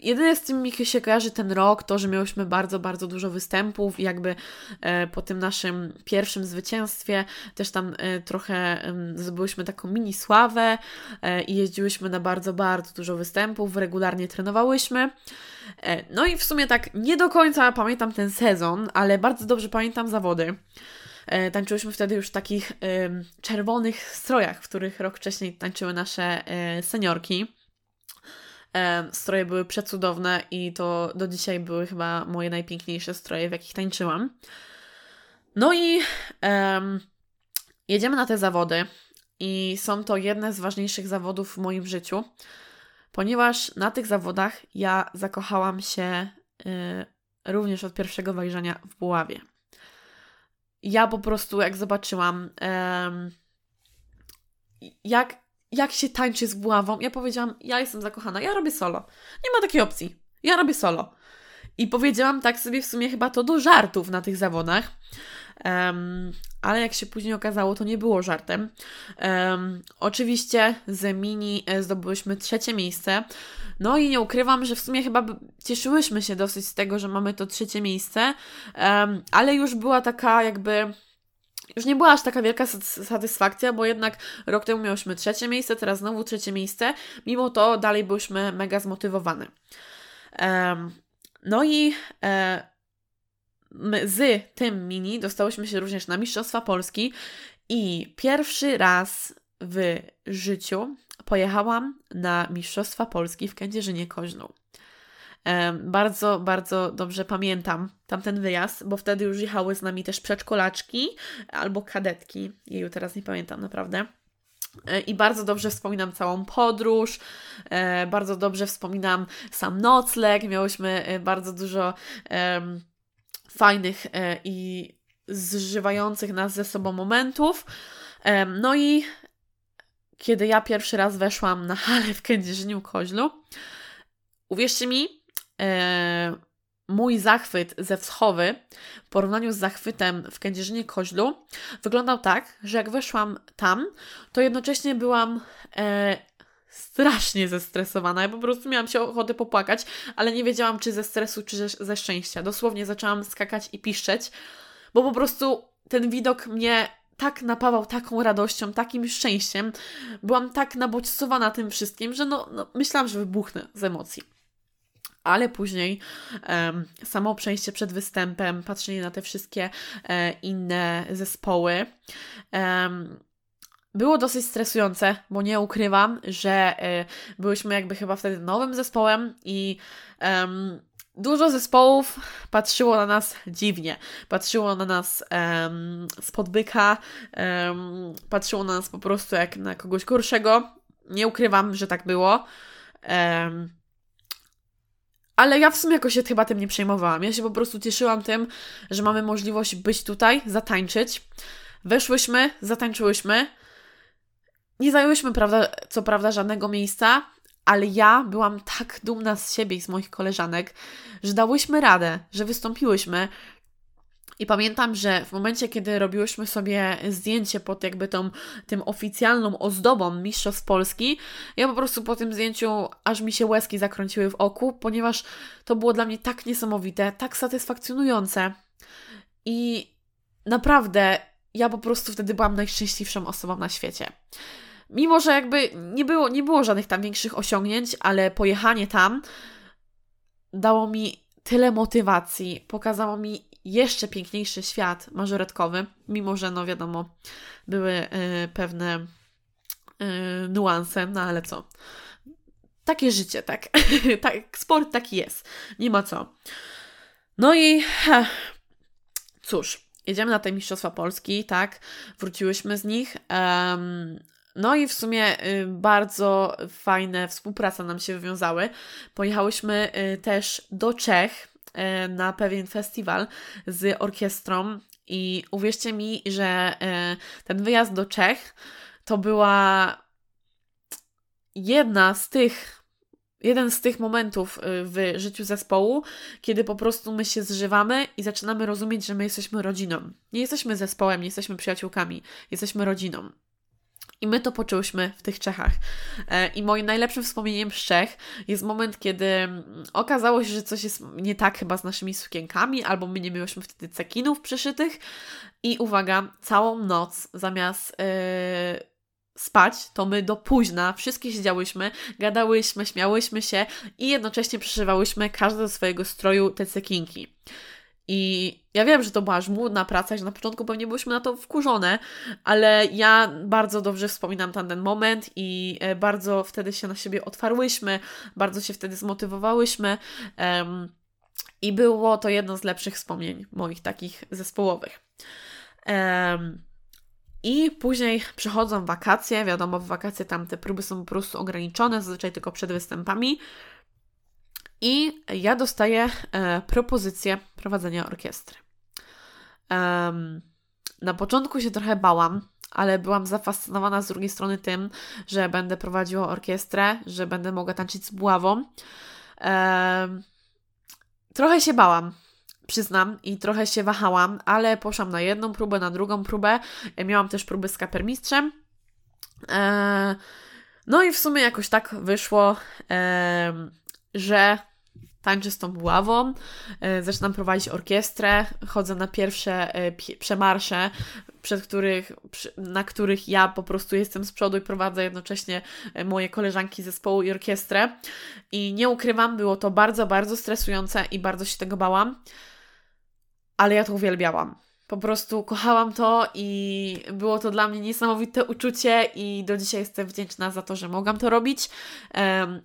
Jedyne z tym mi się kojarzy ten rok, to, że miałyśmy bardzo, bardzo dużo występów i jakby e, po tym naszym pierwszym zwycięstwie też tam e, trochę zdobyłyśmy taką mini sławę e, i jeździłyśmy na bardzo, bardzo dużo występów, regularnie trenowałyśmy. No i w sumie tak nie do końca pamiętam ten sezon, ale bardzo dobrze pamiętam zawody. Tańczyłyśmy wtedy już w takich czerwonych strojach, w których rok wcześniej tańczyły nasze seniorki. Stroje były przecudowne i to do dzisiaj były chyba moje najpiękniejsze stroje, w jakich tańczyłam. No i um, jedziemy na te zawody i są to jedne z ważniejszych zawodów w moim życiu, ponieważ na tych zawodach ja zakochałam się y, również od pierwszego wejrzenia w Buławie. Ja po prostu, jak zobaczyłam jak, jak się tańczy z buławą. Ja powiedziałam, ja jestem zakochana, ja robię solo. Nie ma takiej opcji. Ja robię solo. I powiedziałam tak sobie w sumie chyba to do żartów na tych zawodach. Um, ale jak się później okazało, to nie było żartem. Um, oczywiście z mini e, zdobyłyśmy trzecie miejsce. No i nie ukrywam, że w sumie chyba cieszyłyśmy się dosyć z tego, że mamy to trzecie miejsce, um, ale już była taka jakby. Już nie była aż taka wielka satysfakcja, bo jednak rok temu miałyśmy trzecie miejsce, teraz znowu trzecie miejsce. Mimo to dalej byłyśmy mega zmotywowane. No i e, z tym mini dostałyśmy się również na Mistrzostwa Polski i pierwszy raz w życiu pojechałam na Mistrzostwa Polski w Kędzierzynie Koźlu. Bardzo, bardzo dobrze pamiętam tamten wyjazd, bo wtedy już jechały z nami też przedszkolaczki albo kadetki. Jej teraz nie pamiętam naprawdę. E, I bardzo dobrze wspominam całą podróż, e, bardzo dobrze wspominam sam nocleg. Miałyśmy e, bardzo dużo fajnych i zżywających nas ze sobą momentów. No i kiedy ja pierwszy raz weszłam na halę w Kędzierzyniu Koźlu, uwierzcie mi, mój zachwyt ze wschowy w porównaniu z zachwytem w Kędzierzynie Koźlu wyglądał tak, że jak weszłam tam, to jednocześnie byłam e, strasznie zestresowana. Ja po prostu miałam się ochotę popłakać, ale nie wiedziałam, czy ze stresu, czy ze szczęścia. Dosłownie zaczęłam skakać i piszczeć, bo po prostu ten widok mnie tak napawał taką radością, takim szczęściem. Byłam tak nabodźcowana tym wszystkim, że no, no myślałam, że wybuchnę z emocji. Ale później um, samo przejście przed występem, patrzenie na te wszystkie e, inne zespoły. Um, było dosyć stresujące, bo nie ukrywam, że y, byłyśmy jakby chyba wtedy nowym zespołem i um, Dużo zespołów patrzyło na nas dziwnie. Patrzyło na nas um, spod byka, um, patrzyło na nas po prostu jak na kogoś gorszego. Nie ukrywam, że tak było. Um, ale ja w sumie jakoś się chyba tym nie przejmowałam. Ja się po prostu cieszyłam tym, że mamy możliwość być tutaj, zatańczyć. Weszłyśmy, zatańczyłyśmy. Nie zajęłyśmy, prawda, co prawda, żadnego miejsca, ale ja byłam tak dumna z siebie i z moich koleżanek, że dałyśmy radę, że wystąpiłyśmy. I pamiętam, że w momencie, kiedy robiłyśmy sobie zdjęcie pod jakby tą, tym oficjalną ozdobą Mistrzostw Polski, ja po prostu po tym zdjęciu aż mi się łezki zakręciły w oku, ponieważ to było dla mnie tak niesamowite, tak satysfakcjonujące. I naprawdę ja po prostu wtedy byłam najszczęśliwszą osobą na świecie. Mimo, że jakby nie było, nie było żadnych tam większych osiągnięć, ale pojechanie tam dało mi tyle motywacji, pokazało mi jeszcze piękniejszy świat mażoretkowy, mimo że, no wiadomo, były y, pewne y, nuanse, no ale co. Takie życie, tak. tak. Sport taki jest. Nie ma co. No i ha, cóż, jedziemy na te Mistrzostwa Polski, tak. Wróciłyśmy z nich. Um, no i w sumie y, bardzo fajne współprace nam się wywiązały. Pojechałyśmy też do Czech na pewien festiwal z orkiestrą i uwierzcie mi, że ten wyjazd do Czech to była jedna z tych jeden z tych momentów w życiu zespołu, kiedy po prostu my się zżywamy i zaczynamy rozumieć, że my jesteśmy rodziną. Nie jesteśmy zespołem, nie jesteśmy przyjaciółkami, jesteśmy rodziną. I my to poczułyśmy w tych Czechach. E, I moim najlepszym wspomnieniem z Czech jest moment, kiedy mm, okazało się, że coś jest nie tak chyba z naszymi sukienkami, albo my nie miałyśmy wtedy cekinów przyszytych. I uwaga, całą noc zamiast yy, spać, to my do późna wszystkie siedziałyśmy, gadałyśmy, śmiałyśmy się i jednocześnie przyszywałyśmy każde do swojego stroju te cekinki. I ja wiem, że to była żmudna praca, że na początku pewnie byłyśmy na to wkurzone, ale ja bardzo dobrze wspominam ten, ten moment i e, bardzo wtedy się na siebie otwarłyśmy, bardzo się wtedy zmotywowałyśmy. Um, I było to jedno z lepszych wspomnień moich takich zespołowych. Um, i później przychodzą wakacje. Wiadomo, w wakacje tam te próby są po prostu ograniczone, zazwyczaj tylko przed występami. I ja dostaję e, propozycję prowadzenia orkiestry. Um, na początku się trochę bałam, ale byłam zafascynowana z drugiej strony tym, że będę prowadziła orkiestrę, że będę mogła tańczyć z buławą. trochę się bałam, przyznam, i trochę się wahałam, ale poszłam na jedną próbę, na drugą próbę. Miałam też próby z kapermistrzem. E, no i w sumie jakoś tak wyszło, że tańczę z tą buławą, e, zaczynam prowadzić orkiestrę, chodzę na pierwsze e, przemarsze, przed których, na których ja po prostu jestem z przodu i prowadzę jednocześnie e, moje koleżanki zespołu i orkiestrę. I nie ukrywam, było to bardzo, bardzo stresujące i bardzo się tego bałam, ale ja to uwielbiałam. Po prostu kochałam to i było to dla mnie niesamowite uczucie i do dzisiaj jestem wdzięczna za to, że mogłam to robić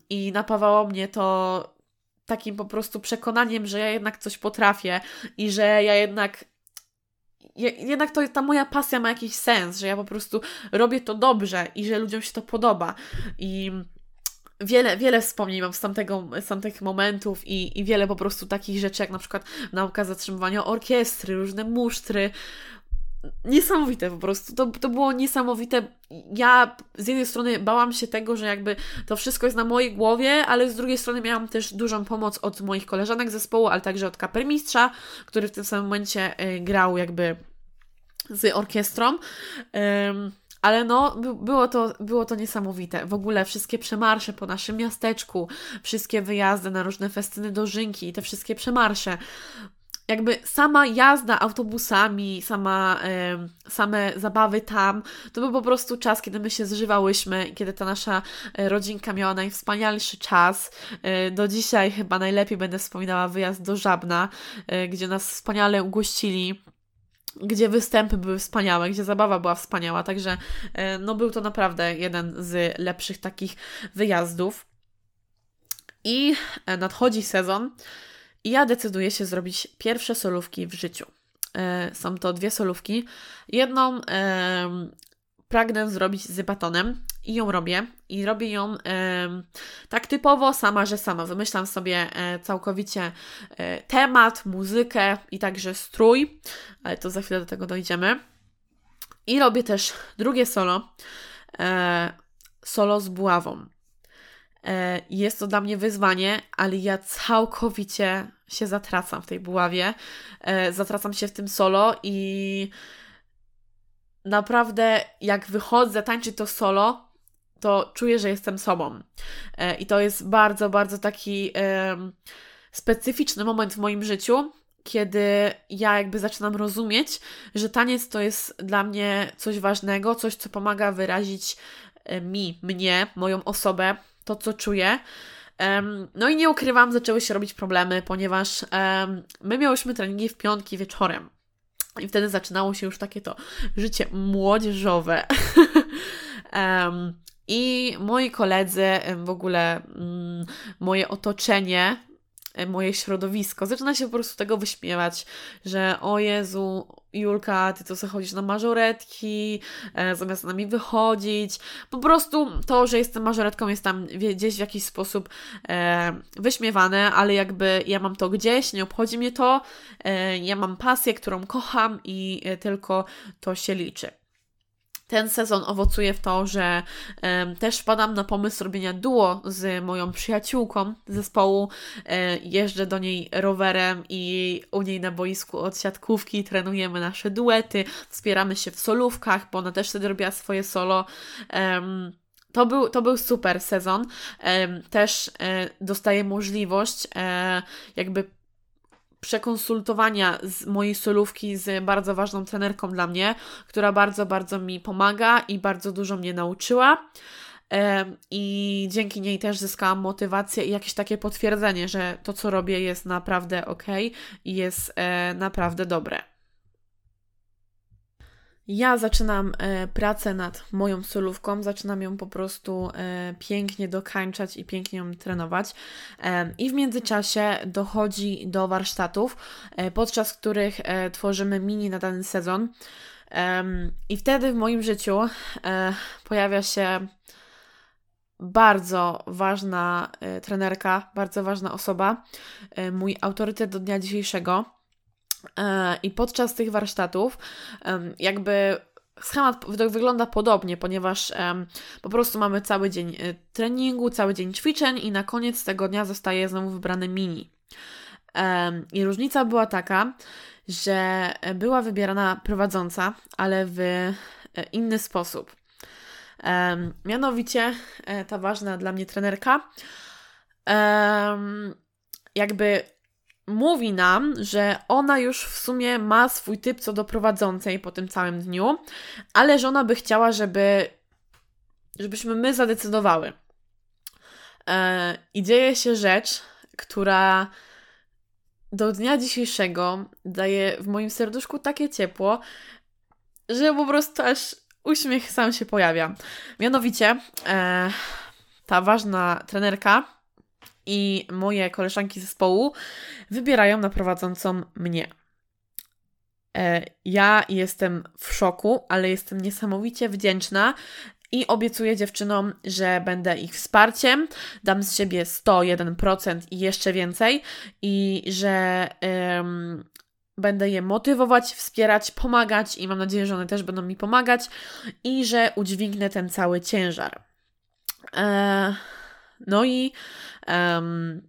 i napawało mnie to takim po prostu przekonaniem, że ja jednak coś potrafię i że ja jednak jednak to ta moja pasja ma jakiś sens, że ja po prostu robię to dobrze i że ludziom się to podoba. I wiele, wiele wspomnień mam z, tamtego, z tamtych momentów i, i wiele po prostu takich rzeczy, jak na przykład nauka zatrzymywania orkiestry, różne musztry. Niesamowite po prostu. To, to było niesamowite. Ja z jednej strony bałam się tego, że jakby to wszystko jest na mojej głowie, ale z drugiej strony miałam też dużą pomoc od moich koleżanek zespołu, ale także od kapermistrza, który w tym samym momencie y, grał jakby z orkiestrą. ale no, było to, było to niesamowite. W ogóle wszystkie przemarsze po naszym miasteczku, wszystkie wyjazdy na różne festyny dożynki, te wszystkie przemarsze. Jakby sama jazda autobusami, sama, same zabawy tam, to był po prostu czas, kiedy my się zżywałyśmy, kiedy ta nasza e, rodzinka miała najwspanialszy czas. Y, do dzisiaj chyba najlepiej będę wspominała wyjazd do Żabna, y, gdzie nas wspaniale ugościli gdzie występy były wspaniałe, gdzie zabawa była wspaniała, także e, no był to naprawdę jeden z lepszych takich wyjazdów. I e, nadchodzi sezon i ja decyduję się zrobić pierwsze solówki w życiu. E, są to dwie solówki. Jedną pragnę zrobić z batonem i ją robię. I robię ją e, tak typowo sama, że sama. Wymyślam sobie e, całkowicie e, temat, muzykę i także strój, ale to za chwilę do tego dojdziemy. I robię też drugie solo, e, solo z buławą. E, jest to dla mnie wyzwanie, ale ja całkowicie się zatracam w tej buławie. E, zatracam się w tym solo i naprawdę jak wychodzę tańczyć to solo, to czuję, że jestem sobą. E, I to jest bardzo, bardzo taki specyficzny moment w moim życiu, kiedy ja jakby zaczynam rozumieć, że taniec to jest dla mnie coś ważnego, coś, co pomaga wyrazić mi, mnie, moją osobę, to, co czuję. no i nie ukrywam, zaczęły się robić problemy, ponieważ my miałyśmy treningi w piątki wieczorem. I wtedy zaczynało się już takie to życie młodzieżowe. I moi koledzy, w ogóle um, moje otoczenie, moje środowisko zaczyna się po prostu tego wyśmiewać, że o Jezu, Julka, ty sobie chodzisz na mażoretki, e, zamiast z nami wychodzić. Po prostu to, że jestem mażoretką jest tam gdzieś w jakiś sposób e, wyśmiewane, ale jakby ja mam to gdzieś, nie obchodzi mnie to. E, ja mam pasję, którą kocham i e, tylko to się liczy ten sezon owocuje w to, że um, też wpadam na pomysł robienia duo z moją przyjaciółką zespołu. E, jeżdżę do niej rowerem i u niej na boisku od siatkówki trenujemy nasze duety, wspieramy się w solówkach, bo ona też wtedy robiła swoje solo. Um, to był, to był super sezon. Też e, dostaję możliwość e, jakby przekonsultowania z mojej solówki z bardzo ważną trenerką dla mnie, która bardzo, bardzo mi pomaga i bardzo dużo mnie nauczyła. I dzięki niej też zyskałam motywację i jakieś takie potwierdzenie, że to, co robię, jest naprawdę ok i jest e, naprawdę dobre. Ja zaczynam e, pracę nad moją solówką, zaczynam ją po prostu e, pięknie dokańczać i pięknie ją trenować. E, I w międzyczasie dochodzi do warsztatów, e, podczas których e, tworzymy mini na dany sezon. I wtedy w moim życiu e, pojawia się bardzo ważna trenerka, bardzo ważna osoba, mój autorytet do dnia dzisiejszego. E, I podczas tych warsztatów, jakby schemat wygląda podobnie, ponieważ po prostu mamy cały dzień e, treningu, cały dzień ćwiczeń i na koniec tego dnia zostaje znowu wybrany mini. I różnica była taka, że była wybierana prowadząca, ale w e, inny sposób. Mianowicie e, ta ważna dla mnie trenerka jakby mówi nam, że ona już w sumie ma swój typ co do prowadzącej po tym całym dniu, ale że ona by chciała, żeby żebyśmy my zadecydowały. E, I dzieje się rzecz, która do dnia dzisiejszego daje w moim serduszku takie ciepło, że po prostu aż uśmiech sam się pojawia. Mianowicie, e, ta ważna trenerka i moje koleżanki zespołu wybierają na prowadzącą mnie. E, ja jestem w szoku, ale jestem niesamowicie wdzięczna i obiecuję dziewczynom, że będę ich wsparciem, dam z siebie 101% i jeszcze więcej, i że będę je motywować, wspierać, pomagać, i mam nadzieję, że one też będą mi pomagać, i że udźwignę ten cały ciężar. Eee, no i um,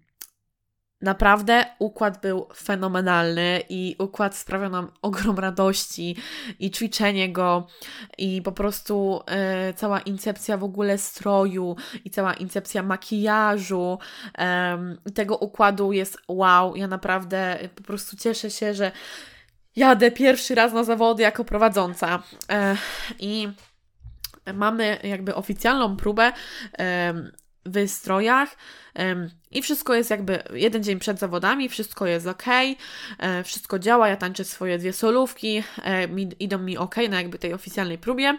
Naprawdę układ był fenomenalny i układ sprawiał nam ogrom radości i ćwiczenie go i po prostu e, cała incepcja w ogóle stroju i cała incepcja makijażu e, tego układu jest wow. Ja naprawdę po prostu cieszę się, że jadę pierwszy raz na zawody jako prowadząca e, i mamy jakby oficjalną próbę w strojach i wszystko jest jakby jeden dzień przed zawodami, wszystko jest ok, e, wszystko działa, ja tańczę swoje dwie solówki, e, idą mi ok na jakby tej oficjalnej próbie.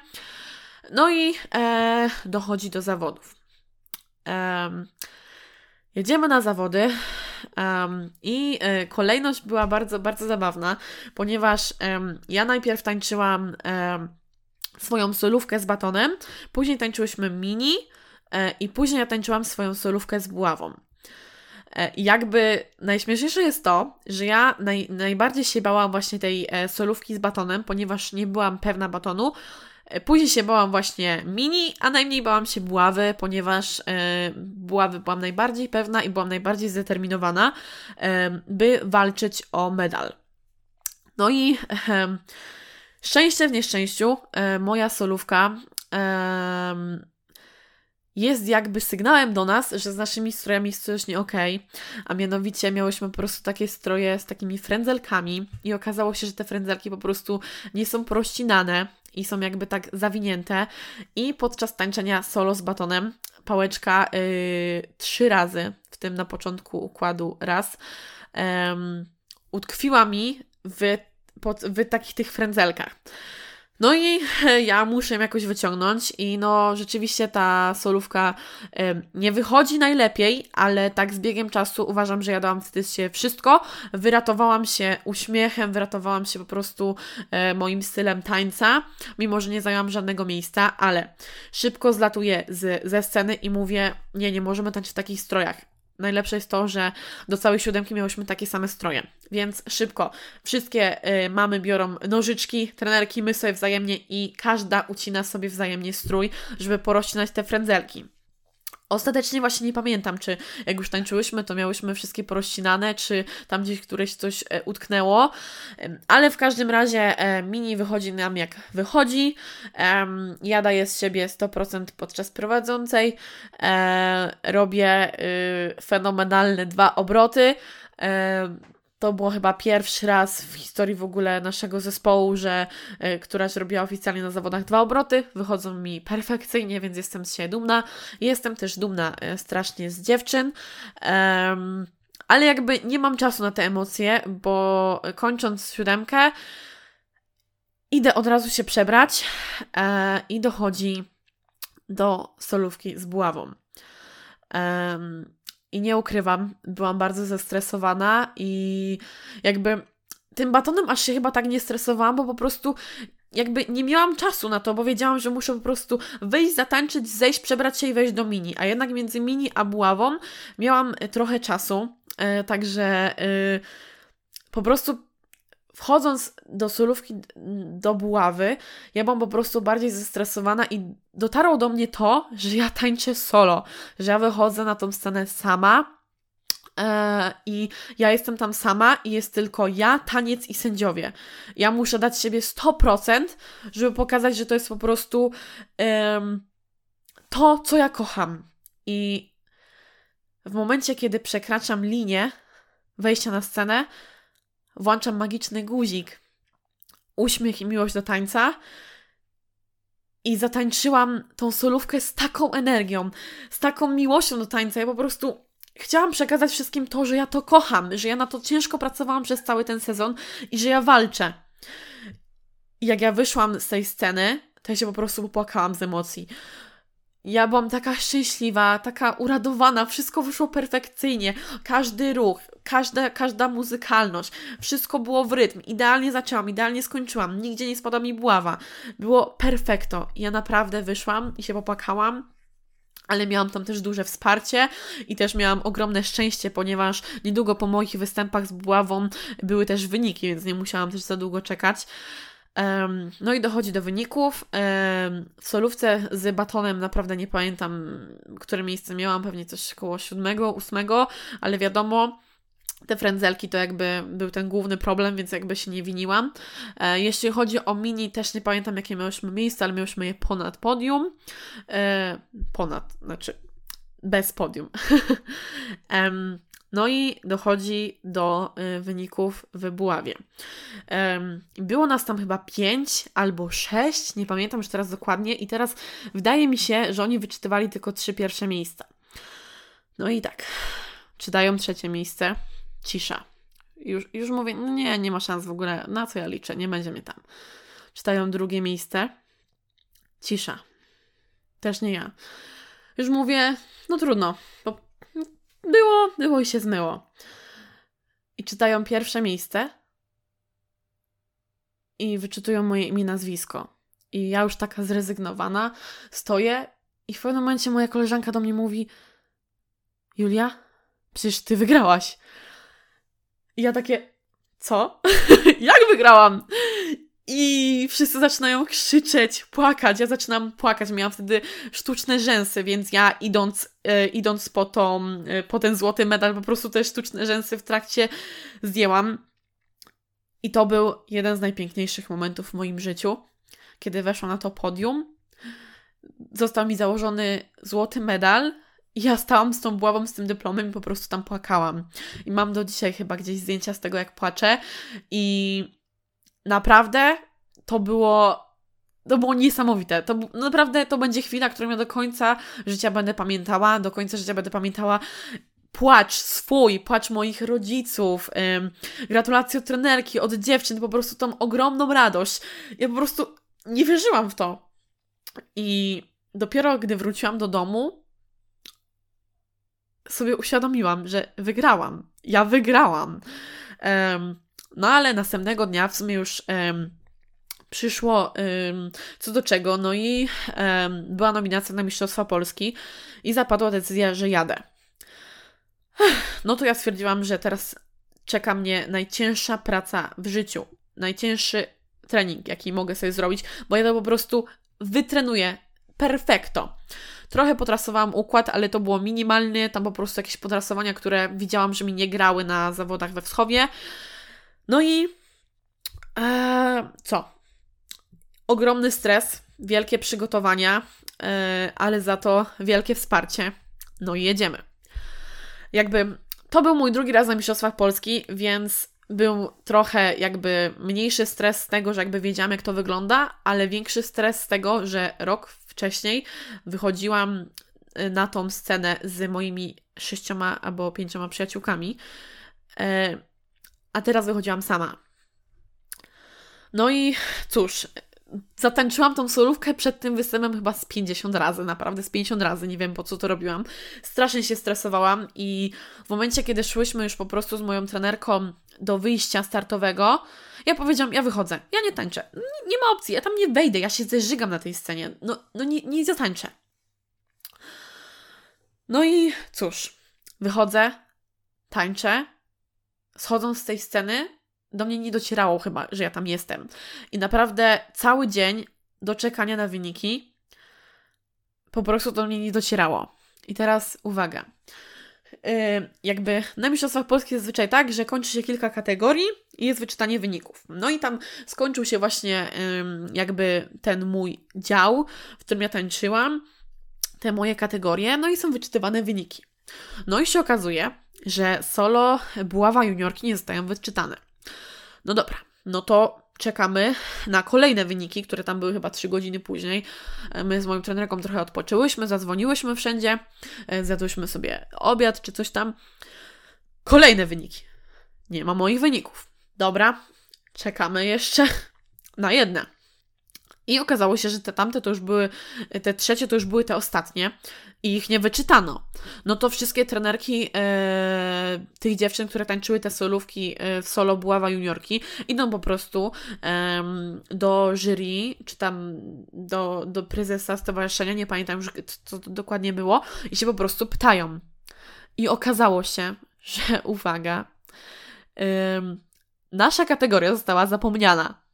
No i e, dochodzi do zawodów. jedziemy na zawody i kolejność była bardzo, bardzo zabawna, ponieważ ja najpierw tańczyłam swoją solówkę z batonem, później tańczyłyśmy mini, I później ja tańczyłam swoją solówkę z buławą. E, I jakby najśmieszniejsze jest to, że ja naj, najbardziej się bałam właśnie tej e, solówki z batonem, ponieważ nie byłam pewna batonu. Później się bałam właśnie mini, a najmniej bałam się buławy, ponieważ buławy byłam najbardziej pewna i byłam najbardziej zdeterminowana, by walczyć o medal. No i szczęście w nieszczęściu, moja solówka jest jakby sygnałem do nas, że z naszymi strojami jest coś nie okej, okay, a mianowicie miałyśmy po prostu takie stroje z takimi frędzelkami i okazało się, że te frędzelki po prostu nie są prościnane i są jakby tak zawinięte i podczas tańczenia solo z batonem pałeczka yy, trzy razy, w tym na początku układu raz, yy, utkwiła mi w, pod, w takich tych frędzelkach. No i ja muszę ją jakoś wyciągnąć i no rzeczywiście ta solówka nie wychodzi najlepiej, ale tak z biegiem czasu uważam, że ja dałam wtedy się wszystko. Wyratowałam się uśmiechem, wyratowałam się po prostu e, moim stylem tańca, mimo że nie zajęłam żadnego miejsca, ale szybko zlatuję z, ze sceny i mówię, nie, nie możemy tańczyć w takich strojach. Najlepsze jest to, że do całej siódemki miałyśmy takie same stroje. Więc szybko. Wszystkie y, mamy biorą nożyczki, trenerki, my sobie wzajemnie i każda ucina sobie wzajemnie strój, żeby porozcinać te frędzelki. Ostatecznie właśnie nie pamiętam, czy jak już tańczyłyśmy, to miałyśmy wszystkie porozcinane, czy tam gdzieś któreś coś e, utknęło, ale w każdym razie e, mini wychodzi nam jak wychodzi. Ja daję z siebie 100% podczas prowadzącej, e, robię y, fenomenalne dwa obroty. To było chyba pierwszy raz w historii w ogóle naszego zespołu, że y, któraś robiła oficjalnie na zawodach dwa obroty. Wychodzą mi perfekcyjnie, więc jestem z siebie dumna. Jestem też dumna y, strasznie z dziewczyn. Um, ale jakby nie mam czasu na te emocje, bo kończąc siódemkę, idę od razu się przebrać e, i dochodzi do solówki z buławą. Um, i nie ukrywam, byłam bardzo zestresowana i jakby tym batonem aż się chyba tak nie stresowałam, bo po prostu jakby nie miałam czasu na to, bo wiedziałam, że muszę po prostu wyjść, zatańczyć, zejść, przebrać się i wejść do mini. A jednak między mini a buławą miałam trochę czasu, yy, także yy, po prostu wchodząc do solówki, do buławy, ja byłam po prostu bardziej zestresowana i dotarło do mnie to, że ja tańczę solo, że ja wychodzę na tą scenę sama e, i ja jestem tam sama i jest tylko ja, taniec i sędziowie. Ja muszę dać siebie 100%, żeby pokazać, że to jest po prostu to, co ja kocham. I w momencie, kiedy przekraczam linię wejścia na scenę, włączam magiczny guzik, uśmiech i miłość do tańca. I zatańczyłam tą solówkę z taką energią, z taką miłością do tańca. Ja po prostu chciałam przekazać wszystkim to, że ja to kocham, że ja na to ciężko pracowałam przez cały ten sezon i że ja walczę. I jak ja wyszłam z tej sceny, to ja się po prostu popłakałam z emocji. Ja byłam taka szczęśliwa, taka uradowana, wszystko wyszło perfekcyjnie. Każdy ruch, każda, każda muzykalność, wszystko było w rytm. Idealnie zaczęłam, idealnie skończyłam, nigdzie nie spadła mi buława. Było perfekto. Ja naprawdę wyszłam i się popłakałam ale miałam tam też duże wsparcie i też miałam ogromne szczęście, ponieważ niedługo po moich występach z buławą były też wyniki, więc nie musiałam też za długo czekać. No i dochodzi do wyników. W solówce z batonem naprawdę nie pamiętam, które miejsce miałam, pewnie coś około siódmego, ósmego, ale wiadomo, te frędzelki to jakby był ten główny problem, więc jakby się nie winiłam. E, jeśli chodzi o mini, też nie pamiętam jakie miałyśmy miejsce, ale miałyśmy je ponad podium. E, ponad, znaczy bez podium. No i dochodzi do y, wyników w Buławie. Było nas tam chyba pięć albo sześć, nie pamiętam już teraz dokładnie, i teraz wydaje mi się, że oni wyczytywali tylko trzy pierwsze miejsca. No i tak, czytają trzecie miejsce, cisza. Już, już mówię, no nie, nie ma szans w ogóle, na co ja liczę, nie będzie mnie tam. Czytają drugie miejsce, cisza. Też nie ja. Już mówię, no trudno, było, było i się zmyło. I czytają pierwsze miejsce i wyczytują moje imię, nazwisko. I ja już taka zrezygnowana stoję i w pewnym momencie moja koleżanka do mnie mówi Julia, przecież ty wygrałaś. I ja takie, co? Jak wygrałam? I wszyscy zaczynają krzyczeć, płakać. Ja zaczynam płakać. Miałam wtedy sztuczne rzęsy, więc ja idąc, e, idąc po, tą, e, po ten złoty medal, po prostu te sztuczne rzęsy w trakcie zdjęłam. I to był jeden z najpiękniejszych momentów w moim życiu, kiedy weszłam na to podium. Został mi założony złoty medal. I ja stałam z tą buławą, z tym dyplomem i po prostu tam płakałam. I mam do dzisiaj chyba gdzieś zdjęcia z tego, jak płaczę. I naprawdę to było to było niesamowite. To naprawdę to będzie chwila, którą ja do końca życia będę pamiętała. Do końca życia będę pamiętała płacz swój, płacz moich rodziców, ym, gratulacje od trenerki, od dziewczyn, po prostu tą ogromną radość. Ja po prostu nie wierzyłam w to. I dopiero gdy wróciłam do domu, sobie uświadomiłam, że wygrałam. Ja wygrałam. Um, no ale następnego dnia w sumie już um, przyszło um, co do czego, no i um, była nominacja na Mistrzostwa Polski i zapadła decyzja, że jadę. No to ja stwierdziłam, że teraz czeka mnie najcięższa praca w życiu, najcięższy trening, jaki mogę sobie zrobić, bo ja to po prostu wytrenuję perfekto. Trochę potrasowałam układ, ale to było minimalnie, tam po prostu jakieś potrasowania, które widziałam, że mi nie grały na zawodach we wschowie. No i e, co? Ogromny stres, wielkie przygotowania, e, ale za to wielkie wsparcie. No i jedziemy. Jakby to był mój drugi raz na Mistrzostwach Polski, więc był trochę jakby mniejszy stres z tego, że jakby wiedziałam, jak to wygląda, ale większy stres z tego, że rok wcześniej wychodziłam e, na tą scenę z moimi sześcioma albo pięcioma przyjaciółkami. A teraz wychodziłam sama. No i cóż, zatańczyłam tą solówkę przed tym występem chyba z 50 razy, naprawdę z 50 razy, nie wiem po co to robiłam. Strasznie się stresowałam i w momencie, kiedy szłyśmy już po prostu z moją trenerką do wyjścia startowego, ja powiedziałam, ja wychodzę, ja nie tańczę, nie, nie ma opcji, ja tam nie wejdę, ja się zeżygam na tej scenie, no, no nie, nie zatańczę. No i cóż, wychodzę, tańczę, schodząc z tej sceny, do mnie nie docierało chyba, że ja tam jestem. I naprawdę cały dzień do czekania na wyniki po prostu do mnie nie docierało. I teraz uwaga. Yy, jakby na Mistrzostwach Polskich jest zwyczaj tak, że kończy się kilka kategorii i jest wyczytanie wyników. No i tam skończył się właśnie jakby ten mój dział, w którym ja tańczyłam, te moje kategorie, no i są wyczytywane wyniki. No i się okazuje, że solo buława juniorki nie zostają wyczytane. No dobra, no to czekamy na kolejne wyniki, które tam były chyba 3 godziny później. My z moją trenerką trochę odpoczęłyśmy, zadzwoniłyśmy wszędzie, e, zjadłyśmy sobie obiad czy coś tam. Kolejne wyniki. Nie ma moich wyników. Dobra, czekamy jeszcze na jedne. I okazało się, że te tamte to już były, te trzecie to już były te ostatnie i ich nie wyczytano. No to wszystkie trenerki e, tych dziewczyn, które tańczyły te solówki e, w solo Buława Juniorki, idą po prostu e, do jury, czy tam do, do prezesa stowarzyszenia, nie pamiętam już co to dokładnie było, i się po prostu pytają. I okazało się, że uwaga, nasza kategoria została zapomniana.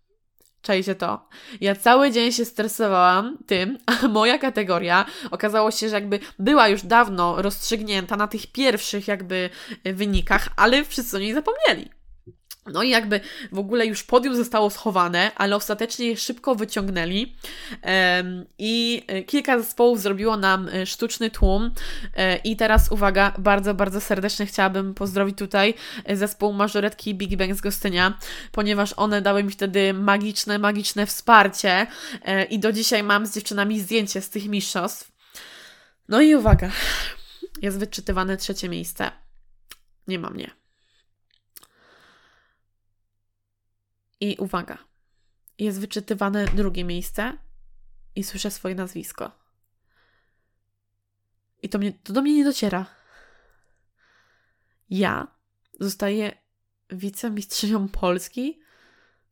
Czajcie to. Ja cały dzień się stresowałam tym, a moja kategoria okazało się, że jakby była już dawno rozstrzygnięta na tych pierwszych jakby wynikach, ale wszyscy o niej zapomnieli. No i jakby w ogóle już podium zostało schowane, ale ostatecznie je szybko wyciągnęli i e, kilka zespołów zrobiło nam e, sztuczny tłum e, i teraz uwaga, bardzo, bardzo serdecznie chciałabym pozdrowić tutaj zespół mażoretki Big Bang z Gostynia, ponieważ one dały mi wtedy magiczne, magiczne wsparcie i do dzisiaj mam z dziewczynami zdjęcie z tych mistrzostw. No i uwaga, jest wyczytywane trzecie miejsce. Nie ma mnie. I uwaga, jest wyczytywane drugie miejsce i słyszę swoje nazwisko. I to, mnie, to do mnie nie dociera. Ja zostaję wicemistrzynią Polski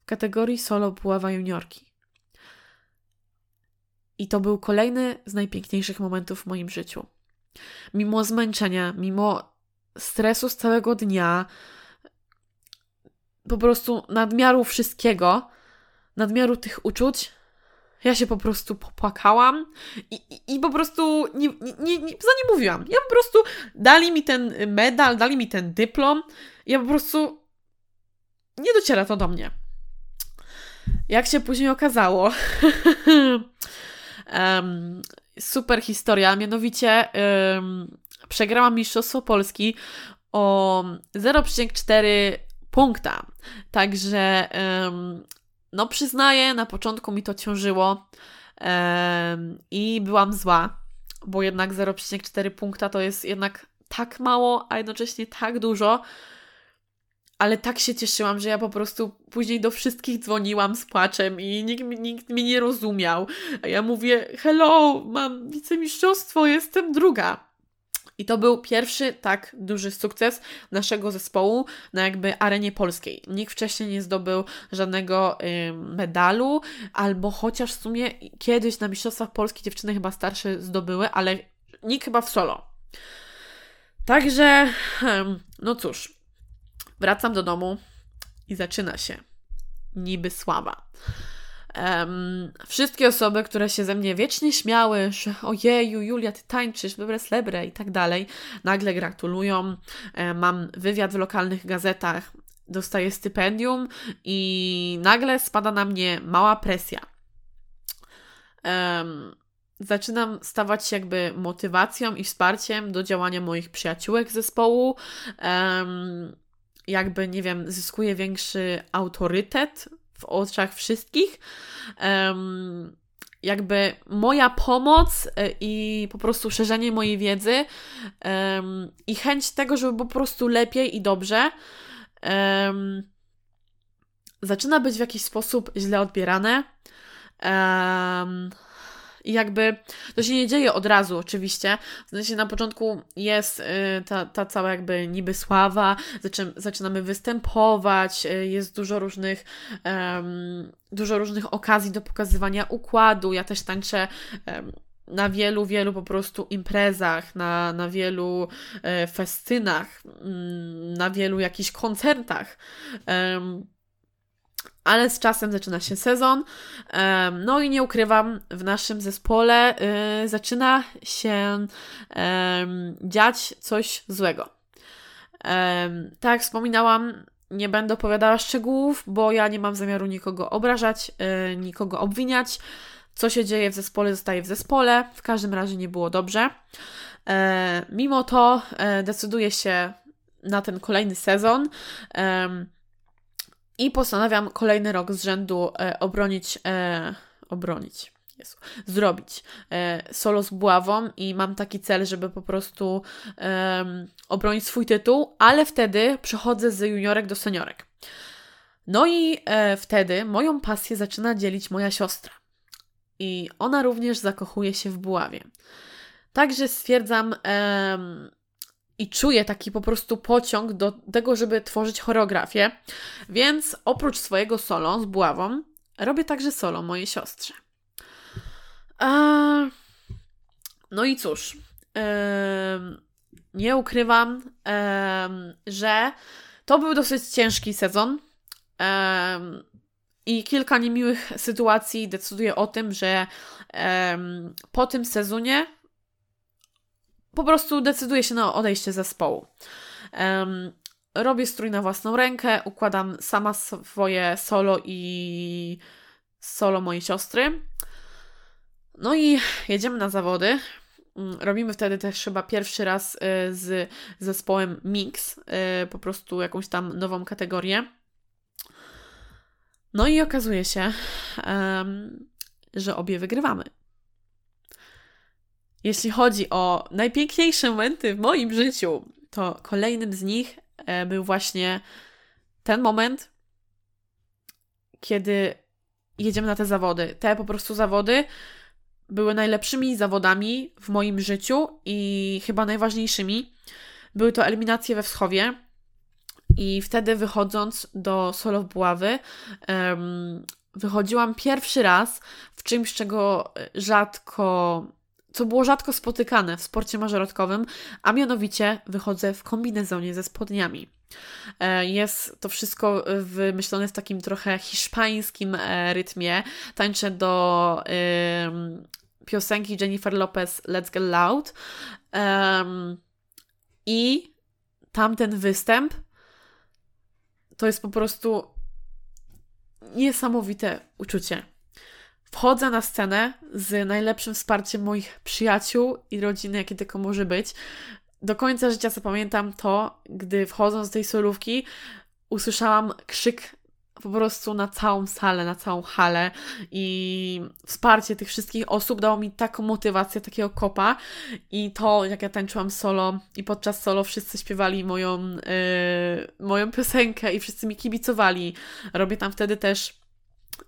w kategorii solo Puława Juniorki. I to był kolejny z najpiękniejszych momentów w moim życiu. Mimo zmęczenia, mimo stresu z całego dnia, po prostu nadmiaru wszystkiego, nadmiaru tych uczuć, ja się po prostu popłakałam i, i, i po prostu nie, nie, nie, za nie mówiłam. Ja po prostu dali mi ten medal, dali mi ten dyplom. Ja po prostu nie dociera to do mnie. Jak się później okazało, um, super historia, mianowicie um, przegrałam Mistrzostwo Polski o 0,4 punkta. Także no przyznaję, na początku mi to ciążyło i byłam zła, bo jednak 0,4 punkta to jest jednak tak mało, a jednocześnie tak dużo. Ale tak się cieszyłam, że ja po prostu później do wszystkich dzwoniłam z płaczem i nikt, nikt mnie nie rozumiał. A ja mówię: Hello, mam wicemistrzostwo, jestem druga. I to był pierwszy tak duży sukces naszego zespołu na jakby arenie polskiej. Nikt wcześniej nie zdobył żadnego y, medalu, albo chociaż w sumie kiedyś na Mistrzostwach Polski dziewczyny chyba starsze zdobyły, ale nikt chyba w solo. Także, no cóż, wracam do domu i zaczyna się niby sława. Um, wszystkie osoby, które się ze mnie wiecznie śmiały, że ojeju, Julia, ty tańczysz, dobre slebre i tak dalej, nagle gratulują. Um, mam wywiad w lokalnych gazetach, dostaję stypendium i nagle spada na mnie mała presja. Um, zaczynam stawać się jakby motywacją i wsparciem do działania moich przyjaciółek zespołu. Um, jakby, nie wiem, zyskuję większy autorytet w oczach wszystkich. Um, jakby moja pomoc e, i po prostu szerzenie mojej wiedzy um, i chęć tego, żeby po prostu lepiej i dobrze um, zaczyna być w jakiś sposób źle odbierane. Um, i jakby to się nie dzieje od razu, oczywiście. W sensie na początku jest y, ta, ta cała jakby niby sława, zaczyn zaczynamy występować, y, jest dużo różnych, um, dużo różnych okazji do pokazywania układu. Ja też tańczę. Um, na wielu, wielu po prostu imprezach, na, na wielu e, festynach, mm, na wielu jakichś koncertach. Ale z czasem zaczyna się sezon. No i nie ukrywam, w naszym zespole y, zaczyna się dziać coś złego. Tak jak wspominałam, nie będę opowiadała szczegółów, bo ja nie mam zamiaru nikogo obrażać, y, nikogo obwiniać. Co się dzieje w zespole, zostaje w zespole. W każdym razie nie było dobrze. E, mimo to e, decyduję się na ten kolejny sezon i postanawiam kolejny rok z rzędu e, obronić, obronić, Jezu, zrobić solo z buławą i mam taki cel, żeby po prostu obronić swój tytuł, ale wtedy przechodzę z juniorek do seniorek. No i wtedy moją pasję zaczyna dzielić moja siostra. I ona również zakochuje się w buławie. Także stwierdzam i czuję taki po prostu pociąg do tego, żeby tworzyć choreografię. Więc oprócz swojego solo z buławą, robię także solo mojej siostrze. No i cóż, nie ukrywam, że to był dosyć ciężki sezon. I kilka niemiłych sytuacji decyduje o tym, że po tym sezonie po prostu decyduję się na odejście zespołu. Um, robię strój na własną rękę, układam sama swoje solo i solo mojej siostry. No i jedziemy na zawody. Mm, robimy wtedy też chyba pierwszy raz y, z zespołem Mix, y, po prostu jakąś tam nową kategorię. No i okazuje się, że obie wygrywamy. Jeśli chodzi o najpiękniejsze momenty w moim życiu, to kolejnym z nich e, był właśnie ten moment, kiedy jedziemy na te zawody. Te po prostu zawody były najlepszymi zawodami w moim życiu i chyba najważniejszymi. Były to eliminacje we Wschowie. I wtedy wychodząc do solo buławy, um, wychodziłam pierwszy raz w czymś, czego rzadko co było rzadko spotykane w sporcie mażorodkowym, a mianowicie wychodzę w kombinezonie ze spodniami. E, jest to wszystko wymyślone w takim trochę hiszpańskim e, rytmie. Tańczę do piosenki Jennifer Lopez Let's Get Loud. I tamten występ to jest po prostu niesamowite uczucie. Wchodzę na scenę z najlepszym wsparciem moich przyjaciół i rodziny, jakie tylko może być. Do końca życia zapamiętam to, gdy wchodząc do tej solówki, usłyszałam krzyk po prostu na całą salę, na całą halę i wsparcie tych wszystkich osób dało mi taką motywację, takiego kopa i to, jak ja tańczyłam solo i podczas solo wszyscy śpiewali moją, yy, moją piosenkę i wszyscy mi kibicowali. Robię tam wtedy też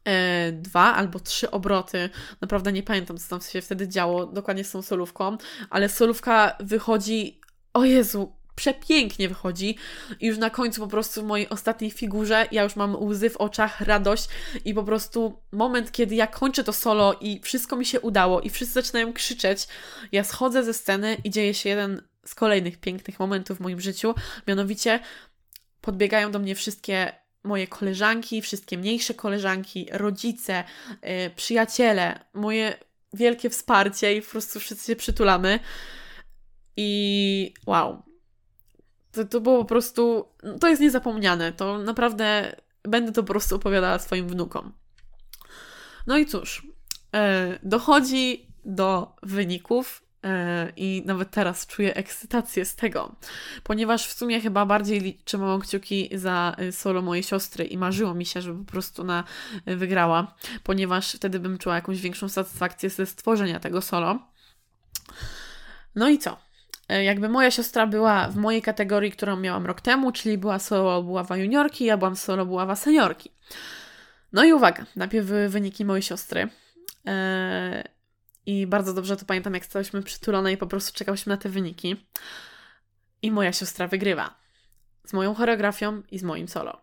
E, dwa albo trzy obroty. Naprawdę nie pamiętam, co tam się wtedy działo dokładnie z tą solówką, ale solówka wychodzi. O Jezu, przepięknie wychodzi i już na końcu po prostu w mojej ostatniej figurze ja już mam łzy w oczach, radość i po prostu moment, kiedy ja kończę to solo i wszystko mi się udało i wszyscy zaczynają krzyczeć, ja schodzę ze sceny i dzieje się jeden z kolejnych pięknych momentów w moim życiu, mianowicie podbiegają do mnie wszystkie moje koleżanki, wszystkie mniejsze koleżanki, rodzice, yy, przyjaciele, moje wielkie wsparcie i po prostu wszyscy się przytulamy. I wow. To, to było po prostu. To jest niezapomniane. To naprawdę będę to po prostu opowiadała swoim wnukom. No i cóż, yy, dochodzi do wyników. E, I nawet teraz czuję ekscytację z tego, ponieważ w sumie chyba bardziej trzymałam kciuki za y, solo mojej siostry i marzyło mi się, żeby po prostu na y, wygrała, ponieważ wtedy bym czuła jakąś większą satysfakcję ze stworzenia tego solo. No i co? E, jakby moja siostra była w mojej kategorii, którą miałam rok temu, czyli była solo buława juniorki, ja byłam solo buława seniorki. No i uwaga, najpierw wyniki mojej siostry. Eee, i bardzo dobrze to pamiętam, jak stałyśmy przytulone i po prostu czekałyśmy na te wyniki. I moja siostra wygrywa. Z moją choreografią i z moim solo.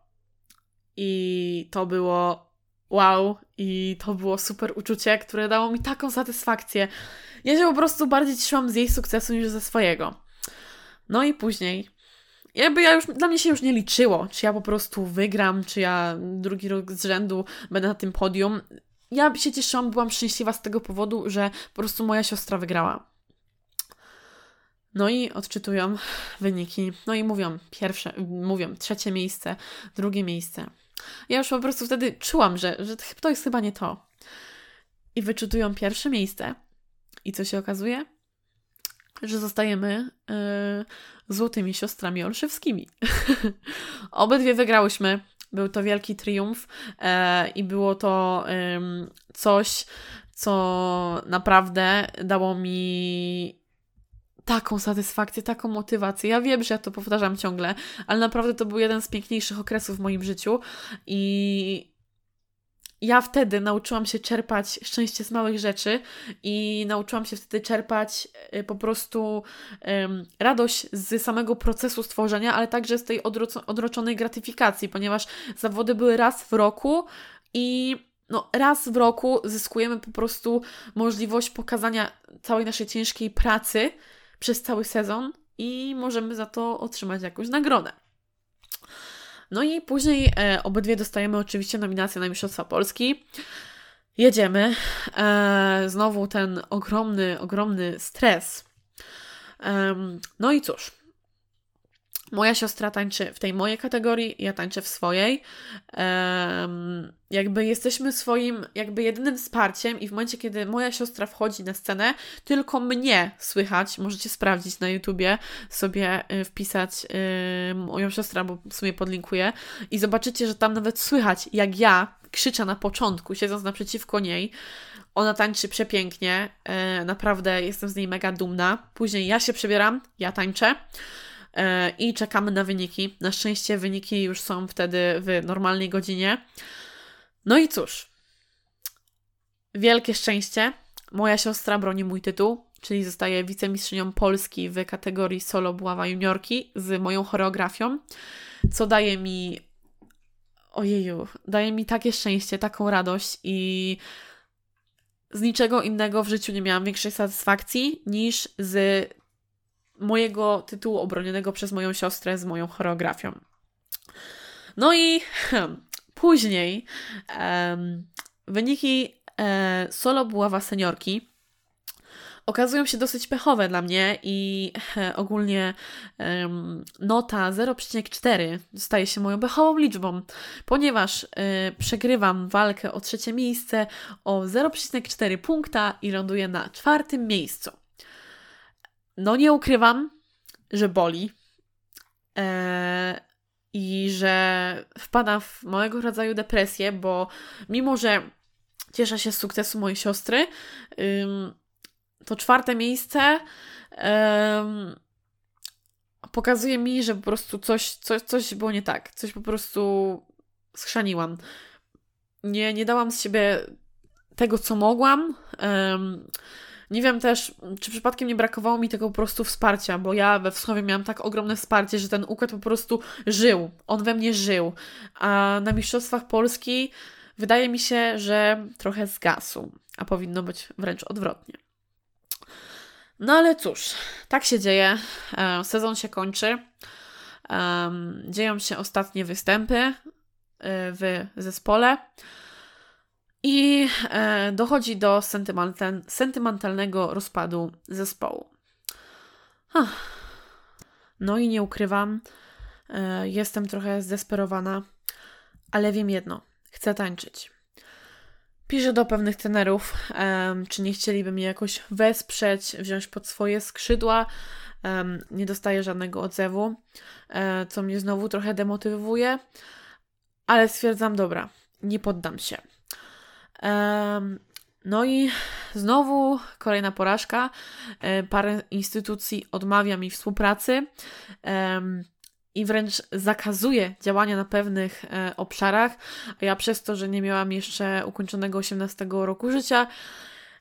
I to było wow, i to było super uczucie, które dało mi taką satysfakcję. Ja się po prostu bardziej cieszyłam z jej sukcesu niż ze swojego. No i później jakby ja już, dla mnie się już nie liczyło, czy ja po prostu wygram, czy ja drugi rok z rzędu będę na tym podium. Ja się cieszyłam, byłam szczęśliwa z tego powodu, że po prostu moja siostra wygrała. No i odczytują wyniki. No i mówią pierwsze, mówią trzecie miejsce, drugie miejsce. Ja już po prostu wtedy czułam, że, że to jest chyba nie to. I wyczytują pierwsze miejsce. I co się okazuje? Że zostajemy yy, złotymi siostrami olszewskimi. Obydwie wygrałyśmy. Był to wielki triumf yy, i było to yy, coś, co naprawdę dało mi taką satysfakcję, taką motywację. Ja wiem, że ja to powtarzam ciągle, ale naprawdę to był jeden z piękniejszych okresów w moim życiu i ja wtedy nauczyłam się czerpać szczęście z małych rzeczy i nauczyłam się wtedy czerpać y, po prostu um, radość z samego procesu stworzenia, ale także z tej odroczonej gratyfikacji, ponieważ zawody były raz w roku i no, raz w roku zyskujemy po prostu możliwość pokazania całej naszej ciężkiej pracy przez cały sezon i możemy za to otrzymać jakąś nagrodę. No i później e, obydwie dostajemy oczywiście nominację na Mistrzostwa Polski. Jedziemy. E, znowu ten ogromny, ogromny stres. E, no i cóż, Moja siostra tańczy w tej mojej kategorii, ja tańczę w swojej. Um, jakby jesteśmy swoim, jakby jedynym wsparciem, i w momencie, kiedy moja siostra wchodzi na scenę, tylko mnie słychać. Możecie sprawdzić na YouTubie, sobie y, wpisać y, moją siostrę, bo w sumie podlinkuję, i zobaczycie, że tam nawet słychać, jak ja krzyczę na początku, siedząc naprzeciwko niej. Ona tańczy przepięknie, y, naprawdę jestem z niej mega dumna. Później ja się przebieram, ja tańczę. E, i czekamy na wyniki. Na szczęście wyniki już są wtedy w normalnej godzinie. No i cóż, wielkie szczęście. Moja siostra broni mój tytuł, czyli zostaje wicemistrzynią Polski w kategorii solo buława juniorki z moją choreografią, co daje mi ojeju, daje mi takie szczęście, taką radość i z niczego innego w życiu nie miałam większej satysfakcji niż z mojego tytułu obronionego przez moją siostrę z moją choreografią. No i później wyniki e, solo buława seniorki okazują się dosyć pechowe dla mnie i e, ogólnie nota 0,4 staje się moją pechową liczbą, ponieważ e, przegrywam walkę o trzecie miejsce o 0,4 punkta i ląduję na czwartym miejscu. No nie ukrywam, że boli eee, i że wpadam w małego rodzaju depresję, bo mimo, że cieszę się z sukcesu mojej siostry, ym, to czwarte miejsce ym, pokazuje mi, że po prostu coś, coś, coś było nie tak. Coś po prostu schrzaniłam. Nie, nie dałam z siebie tego, co mogłam. Ym, nie wiem też, czy przypadkiem nie brakowało mi tego po prostu wsparcia, bo ja we Wschowie miałam tak ogromne wsparcie, że ten układ po prostu żył. On we mnie żył. A na Mistrzostwach Polski wydaje mi się, że trochę zgasł, a powinno być wręcz odwrotnie. No ale cóż, tak się dzieje. E, sezon się kończy. Dzieją się ostatnie występy e, w zespole. I e, dochodzi do sentymental, sentymentalnego rozpadu zespołu. No i nie ukrywam, e, jestem trochę zdesperowana, ale wiem jedno: chcę tańczyć. Piszę do pewnych trenerów, e, czy nie chcieliby mnie jakoś wesprzeć, wziąć pod swoje skrzydła. nie dostaję żadnego odzewu, co mnie znowu trochę demotywuje, ale stwierdzam, dobra, nie poddam się. No i znowu kolejna porażka. E, parę instytucji odmawia mi współpracy i wręcz zakazuje działania na pewnych e, obszarach, a ja przez to, że nie miałam jeszcze ukończonego 18 roku życia,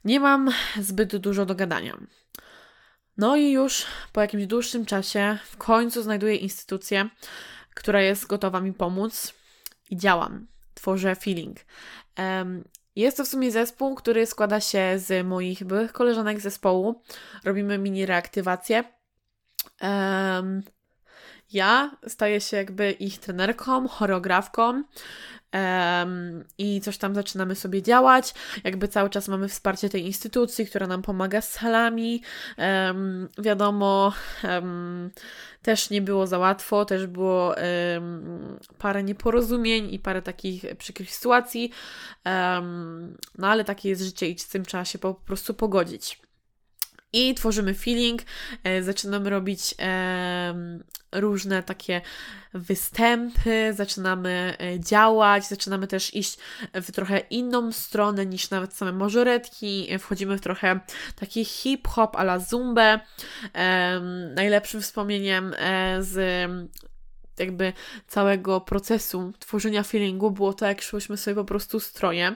nie mam zbyt dużo do gadania. No i już po jakimś dłuższym czasie w końcu znajduję instytucję, która jest gotowa mi pomóc i działam. Tworzę feeling. Jest to w sumie zespół, który składa się z moich byłych koleżanek zespołu. Robimy mini reaktywację. Um, ja staję się jakby ich trenerką, choreografką. Um, i coś tam zaczynamy sobie działać. Jakby cały czas mamy wsparcie tej instytucji, która nam pomaga z salami. Um, wiadomo, um, też nie było za łatwo, też było parę nieporozumień i parę takich przykrych sytuacji. no ale takie jest życie i z tym trzeba się po prostu pogodzić i tworzymy feeling, e, zaczynamy robić e, różne takie występy, zaczynamy e, działać, zaczynamy też iść w trochę inną stronę niż nawet same mażoretki, wchodzimy w trochę taki hip-hop ala zumbę. Najlepszym wspomnieniem z jakby całego procesu tworzenia feelingu było to, jak szłyśmy sobie po prostu stroje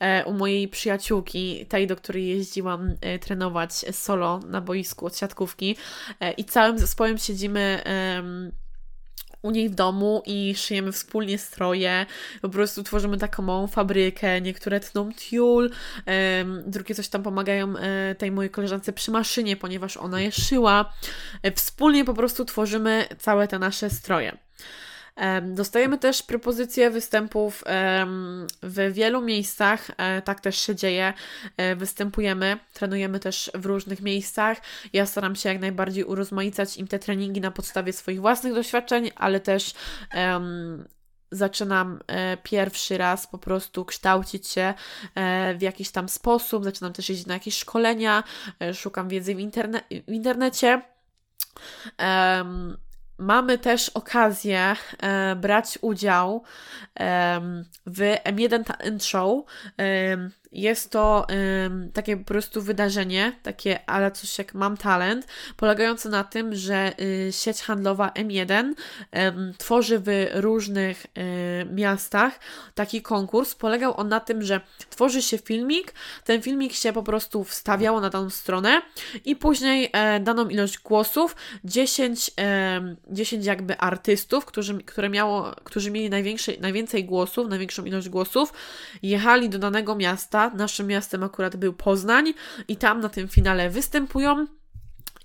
e, u mojej przyjaciółki, tej, do której jeździłam e, trenować solo na boisku od siatkówki e, i całym zespołem siedzimy u niej w domu i szyjemy wspólnie stroje. Po prostu tworzymy taką małą fabrykę. Niektóre tną tiul, drugie coś tam pomagają e, tej mojej koleżance przy maszynie, ponieważ ona je szyła. E, wspólnie po prostu tworzymy całe te nasze stroje. Dostajemy też propozycje występów w wielu miejscach, e, tak też się dzieje. E, występujemy, trenujemy też w różnych miejscach. Ja staram się jak najbardziej urozmaicać im te treningi na podstawie swoich własnych doświadczeń, ale też zaczynam e, pierwszy raz po prostu kształcić się w jakiś tam sposób, zaczynam też jeździć na jakieś szkolenia, szukam wiedzy w, interne w internecie. Mamy też okazję e, brać udział e, w M1 Talent Show. E, jest to takie po prostu wydarzenie, takie ale coś jak Mam Talent, polegające na tym, że y, sieć handlowa M1 tworzy w różnych y, miastach taki konkurs. Polegał on na tym, że tworzy się filmik, ten filmik się po prostu wstawiało na daną stronę i później e, daną ilość głosów, 10, 10 jakby artystów, którzy, które miało, którzy mieli najwięcej głosów, największą ilość głosów, jechali do danego miasta Naszym miastem akurat był Poznań i tam na tym finale występują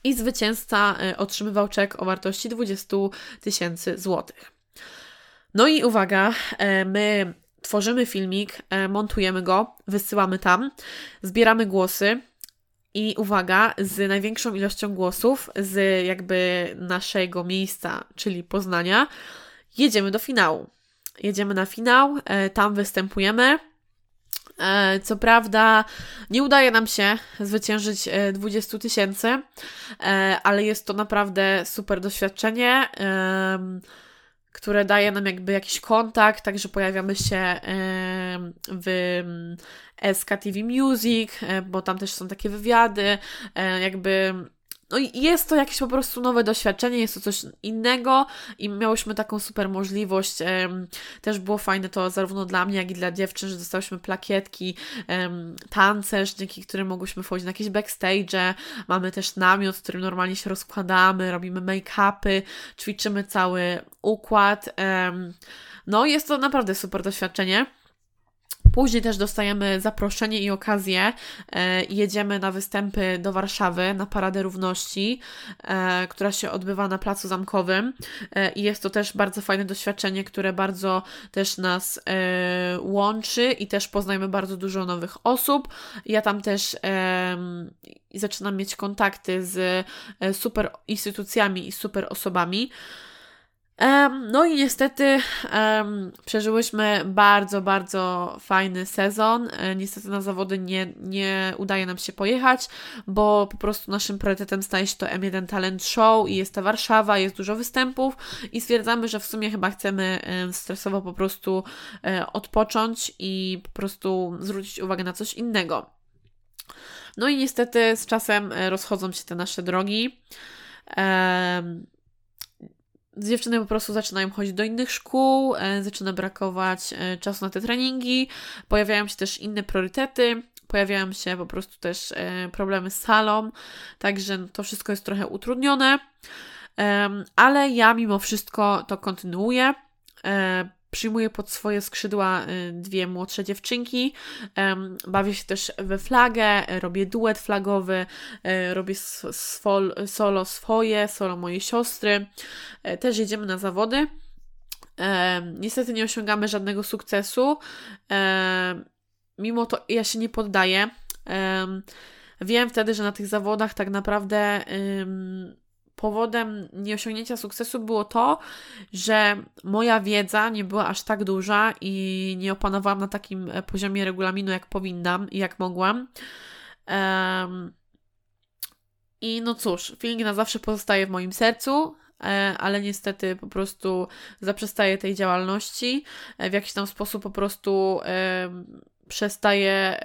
i zwycięzca e, otrzymywał czek o wartości 20 tysięcy złotych. No i uwaga, e, my tworzymy filmik, e, montujemy go, wysyłamy tam, zbieramy głosy i uwaga, z największą ilością głosów z jakby naszego miejsca, czyli Poznania, jedziemy do finału. Jedziemy na finał, tam występujemy. E, co prawda, nie udaje nam się zwyciężyć 20 e, tysięcy, e, ale jest to naprawdę super doświadczenie, które daje nam jakby jakiś kontakt, także pojawiamy się w SKTV Music, bo tam też są takie wywiady, jakby no jest to jakieś po prostu nowe doświadczenie, jest to coś innego i miałyśmy taką super możliwość. Też było fajne to zarówno dla mnie, jak i dla dziewczyn, że dostałyśmy plakietki, tancerz, dzięki którym mogłyśmy wchodzić na jakieś backstage. Mamy też namiot, w którym normalnie się rozkładamy, robimy make-upy, ćwiczymy cały układ. No, jest to naprawdę super doświadczenie. Później też dostajemy zaproszenie i okazję. E, jedziemy na występy do Warszawy, na Paradę Równości, e, która się odbywa na Placu Zamkowym. E, I jest to też bardzo fajne doświadczenie, które bardzo też nas łączy i też poznajemy bardzo dużo nowych osób. Ja tam też zaczynam mieć kontakty z super instytucjami i super osobami. No i niestety przeżyłyśmy bardzo, bardzo fajny sezon. E, niestety na zawody nie, nie udaje nam się pojechać, bo po prostu naszym priorytetem staje się to M1 Talent Show i jest ta Warszawa, jest dużo występów i stwierdzamy, że w sumie chyba chcemy stresowo po prostu e, odpocząć i po prostu zwrócić uwagę na coś innego. No i niestety z czasem e, rozchodzą się te nasze drogi. Um, dziewczyny po prostu zaczynają chodzić do innych szkół, e, zaczyna brakować e, czasu na te treningi, pojawiają się też inne priorytety, pojawiają się po prostu też e, problemy z salą, także to wszystko jest trochę utrudnione, ale ja mimo wszystko to kontynuuję. Przyjmuję pod swoje skrzydła y, dwie młodsze dziewczynki. Bawię się też we flagę, robię duet flagowy, y, robię solo swoje, solo mojej siostry. E, też jedziemy na zawody. Niestety nie osiągamy żadnego sukcesu. Mimo to ja się nie poddaję. Wiem wtedy, że na tych zawodach tak naprawdę powodem nieosiągnięcia sukcesu było to, że moja wiedza nie była aż tak duża i nie opanowałam na takim e, poziomie regulaminu, jak powinnam i jak mogłam. Um, I no cóż, feeling na zawsze pozostaje w moim sercu, e, ale niestety po prostu zaprzestaję tej działalności. E, w jakiś tam sposób po prostu przestaję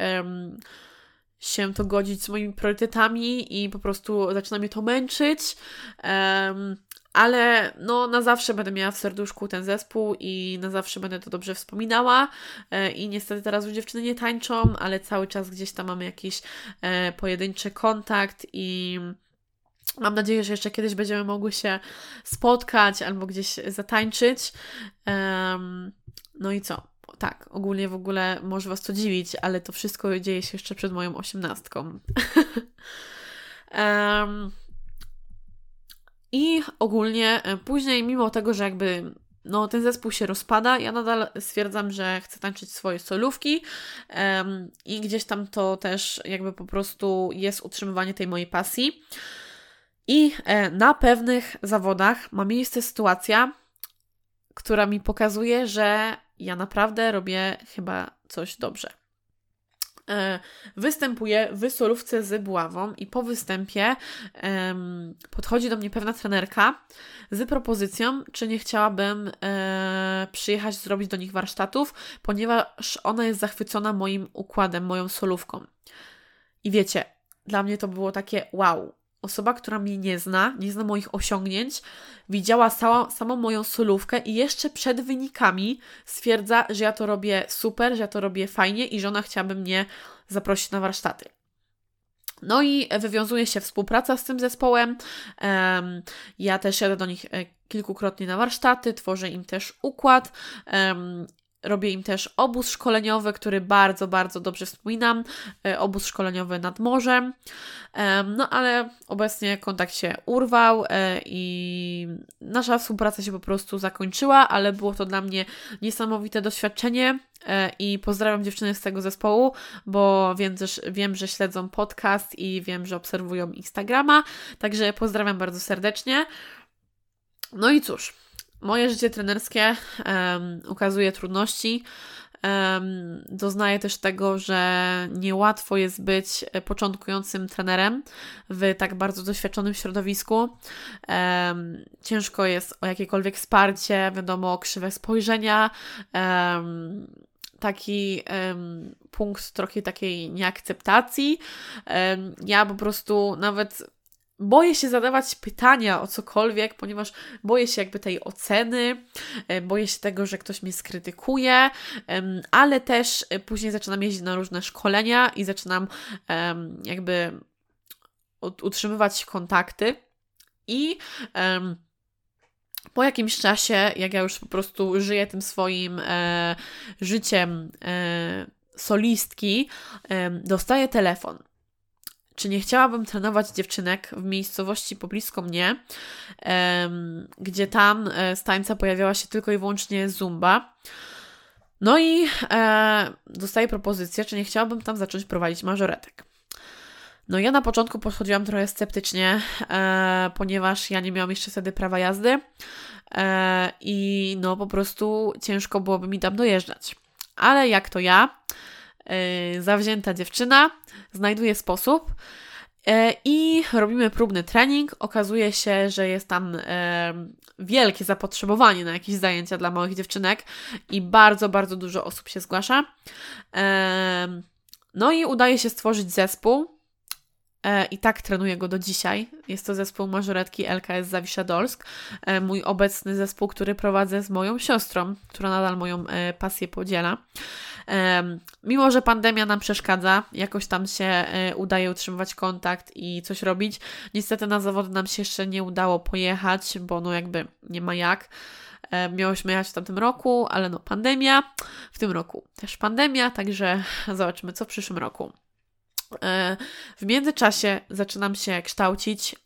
się to godzić z moimi priorytetami i po prostu zaczyna mnie to męczyć. Um, ale no, na zawsze będę miała w serduszku ten zespół i na zawsze będę to dobrze wspominała. E, I niestety teraz już dziewczyny nie tańczą, ale cały czas gdzieś tam mamy jakiś e, pojedynczy kontakt i. Mam nadzieję, że jeszcze kiedyś będziemy mogły się spotkać albo gdzieś zatańczyć. No i co? Tak, ogólnie w ogóle może Was to dziwić, ale to wszystko dzieje się jeszcze przed moją osiemnastką. um, I ogólnie e, później, mimo tego, że jakby no, ten zespół się rozpada, ja nadal stwierdzam, że chcę tańczyć swoje solówki um, i gdzieś tam to też jakby po prostu jest utrzymywanie tej mojej pasji. I e, na pewnych zawodach ma miejsce sytuacja, która mi pokazuje, że ja naprawdę robię chyba coś dobrze. E, występuję w solówce z buławą i po występie um, podchodzi do mnie pewna trenerka z propozycją, czy nie chciałabym e, przyjechać zrobić do nich warsztatów, ponieważ ona jest zachwycona moim układem, moją solówką. I wiecie, dla mnie to było takie wow, osoba, która mnie nie zna, nie zna moich osiągnięć, widziała cała, samą moją solówkę i jeszcze przed wynikami stwierdza, że ja to robię super, że ja to robię fajnie i że ona chciałaby mnie zaprosić na warsztaty. No i wywiązuje się współpraca z tym zespołem. Ja też jadę do nich e, kilkukrotnie na warsztaty, tworzę im też układ. Robię im też obóz szkoleniowy, który bardzo, bardzo dobrze wspominam. E, obóz szkoleniowy nad morzem. No ale obecnie kontakt się urwał e, i nasza współpraca się po prostu zakończyła, ale było to dla mnie niesamowite doświadczenie e, i pozdrawiam dziewczyny z tego zespołu, bo wiem, że, wiem, że śledzą podcast i wiem, że obserwują Instagrama, także pozdrawiam bardzo serdecznie. No i cóż, moje życie trenerskie um, ukazuje trudności. Um, doznaję też tego, że niełatwo jest być początkującym trenerem w tak bardzo doświadczonym środowisku. Um, ciężko jest o jakiekolwiek wsparcie, wiadomo, krzywe spojrzenia. Um, taki punkt trochę takiej nieakceptacji. Ja po prostu nawet boję się zadawać pytania o cokolwiek, ponieważ boję się jakby tej oceny, e, boję się tego, że ktoś mnie skrytykuje, ale też e, później zaczynam jeździć na różne szkolenia i zaczynam jakby utrzymywać kontakty. I po jakimś czasie, jak ja już po prostu żyję tym swoim e, życiem solistki, dostaję telefon czy nie chciałabym trenować dziewczynek w miejscowości poblisko mnie, gdzie tam e, z tańca pojawiała się tylko i wyłącznie zumba. No i e, dostaję propozycję, czy nie chciałabym tam zacząć prowadzić mażoretek. No ja na początku podchodziłam trochę sceptycznie, e, ponieważ ja nie miałam jeszcze wtedy prawa jazdy e, i no po prostu ciężko byłoby mi tam dojeżdżać. Ale jak to ja, E, zawzięta dziewczyna znajduje sposób e, i robimy próbny trening. Okazuje się, że jest tam e, wielkie zapotrzebowanie na jakieś zajęcia dla małych dziewczynek i bardzo, bardzo dużo osób się zgłasza. No i udaje się stworzyć zespół. I tak trenuję go do dzisiaj. Jest to zespół mażoretki LKS Zawisza-Dolsk. Mój obecny zespół, który prowadzę z moją siostrą, która nadal moją pasję podziela. Mimo, że pandemia nam przeszkadza, jakoś tam się e, udaje utrzymywać kontakt i coś robić. Niestety na zawody nam się jeszcze nie udało pojechać, bo no jakby nie ma jak. E, miałyśmy jechać w tamtym roku, ale no pandemia. W tym roku też pandemia, także zobaczymy, co w przyszłym roku. E, w międzyczasie zaczynam się kształcić,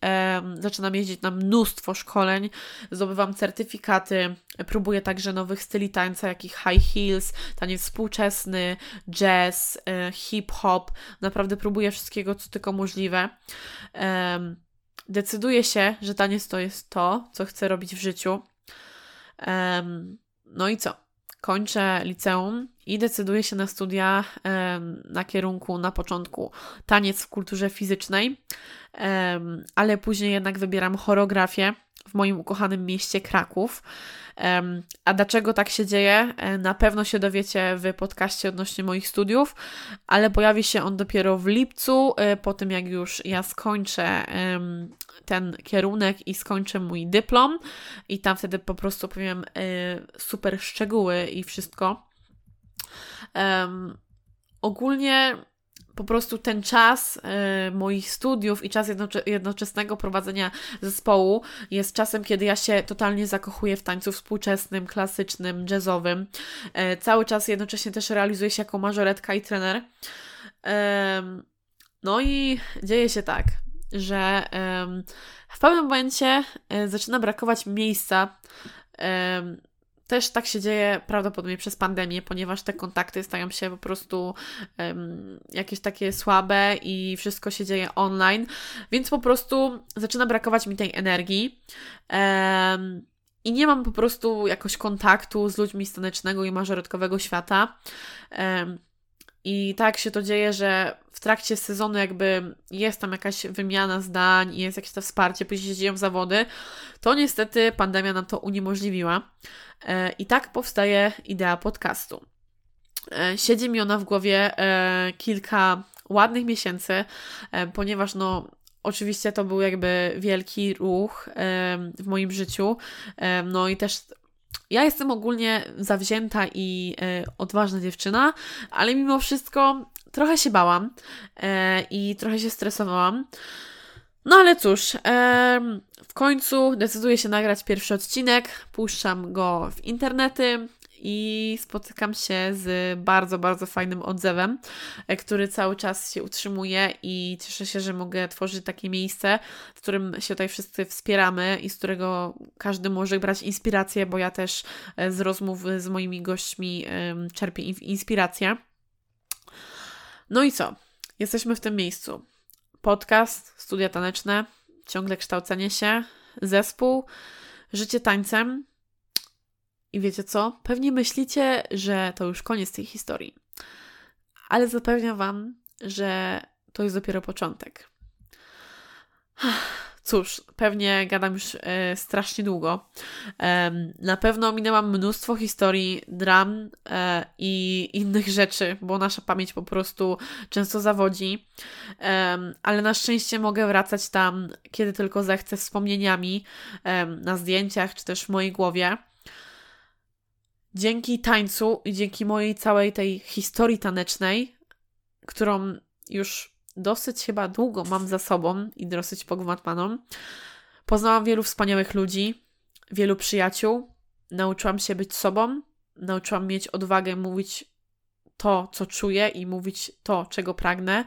zaczynam jeździć na mnóstwo szkoleń, zdobywam certyfikaty, próbuję także nowych styli tańca, jak i high heels, taniec współczesny, jazz, e, hip-hop. Naprawdę próbuję wszystkiego, co tylko możliwe. Decyduję się, że taniec to jest to, co chcę robić w życiu. No i co? Kończę liceum i decyduję się na studia na kierunku na początku taniec w kulturze fizycznej, ale później jednak wybieram choreografię w moim ukochanym mieście Kraków. A dlaczego tak się dzieje? E, na pewno się dowiecie w podcaście odnośnie moich studiów, ale pojawi się on dopiero w lipcu, e, po tym jak już ja skończę ten kierunek i skończę mój dyplom i tam wtedy po prostu powiem e, super szczegóły i wszystko. Um, ogólnie po prostu ten czas y, moich studiów i czas jednocze jednoczesnego prowadzenia zespołu jest czasem, kiedy ja się totalnie zakochuję w tańcu współczesnym, klasycznym, jazzowym. Y, cały czas jednocześnie też realizuję się jako mażoretka i trener. No i dzieje się tak, że w pewnym momencie zaczyna brakować miejsca też tak się dzieje prawdopodobnie przez pandemię, ponieważ te kontakty stają się po prostu um, jakieś takie słabe i wszystko się dzieje online, więc po prostu zaczyna brakować mi tej energii. Um, i nie mam po prostu jakoś kontaktu z ludźmi stanecznego i mażoretkowego świata. Um, I tak się to dzieje, że w trakcie sezonu jakby jest tam jakaś wymiana zdań, jest jakieś to wsparcie, później się dzieją zawody, to niestety pandemia nam to uniemożliwiła. E, I tak powstaje idea podcastu. E, siedzi mi ona w głowie e, kilka ładnych miesięcy, ponieważ no Oczywiście to był jakby wielki ruch w moim życiu. No i też ja jestem ogólnie zawzięta i odważna dziewczyna, ale mimo wszystko trochę się bałam i trochę się stresowałam. No ale cóż, w końcu decyduję się nagrać pierwszy odcinek, puszczam go w internety i spotykam się z bardzo, bardzo fajnym odzewem, e, który cały czas się utrzymuje i cieszę się, że mogę tworzyć takie miejsce, w którym się tutaj wszyscy wspieramy i z którego każdy może brać inspirację, bo ja też e, z rozmów z moimi gośćmi czerpię inspirację. No i co? Jesteśmy w tym miejscu podcast, studia taneczne, ciągle kształcenie się, zespół, życie tańcem. I wiecie co? Pewnie myślicie, że to już koniec tej historii. Ale zapewniam Wam, że to jest dopiero początek. Cóż, pewnie gadam już e, strasznie długo. Na pewno minęłam mnóstwo historii, dram e, i innych rzeczy, bo nasza pamięć po prostu często zawodzi. ale na szczęście mogę wracać tam, kiedy tylko zechcę, wspomnieniami na zdjęciach czy też w mojej głowie. Dzięki tańcu i dzięki mojej całej tej historii tanecznej, którą już dosyć chyba długo mam za sobą i dosyć pogmatmaną. Poznałam wielu wspaniałych ludzi, wielu przyjaciół, nauczyłam się być sobą, nauczyłam mieć odwagę mówić to, co czuję i mówić to, czego pragnę.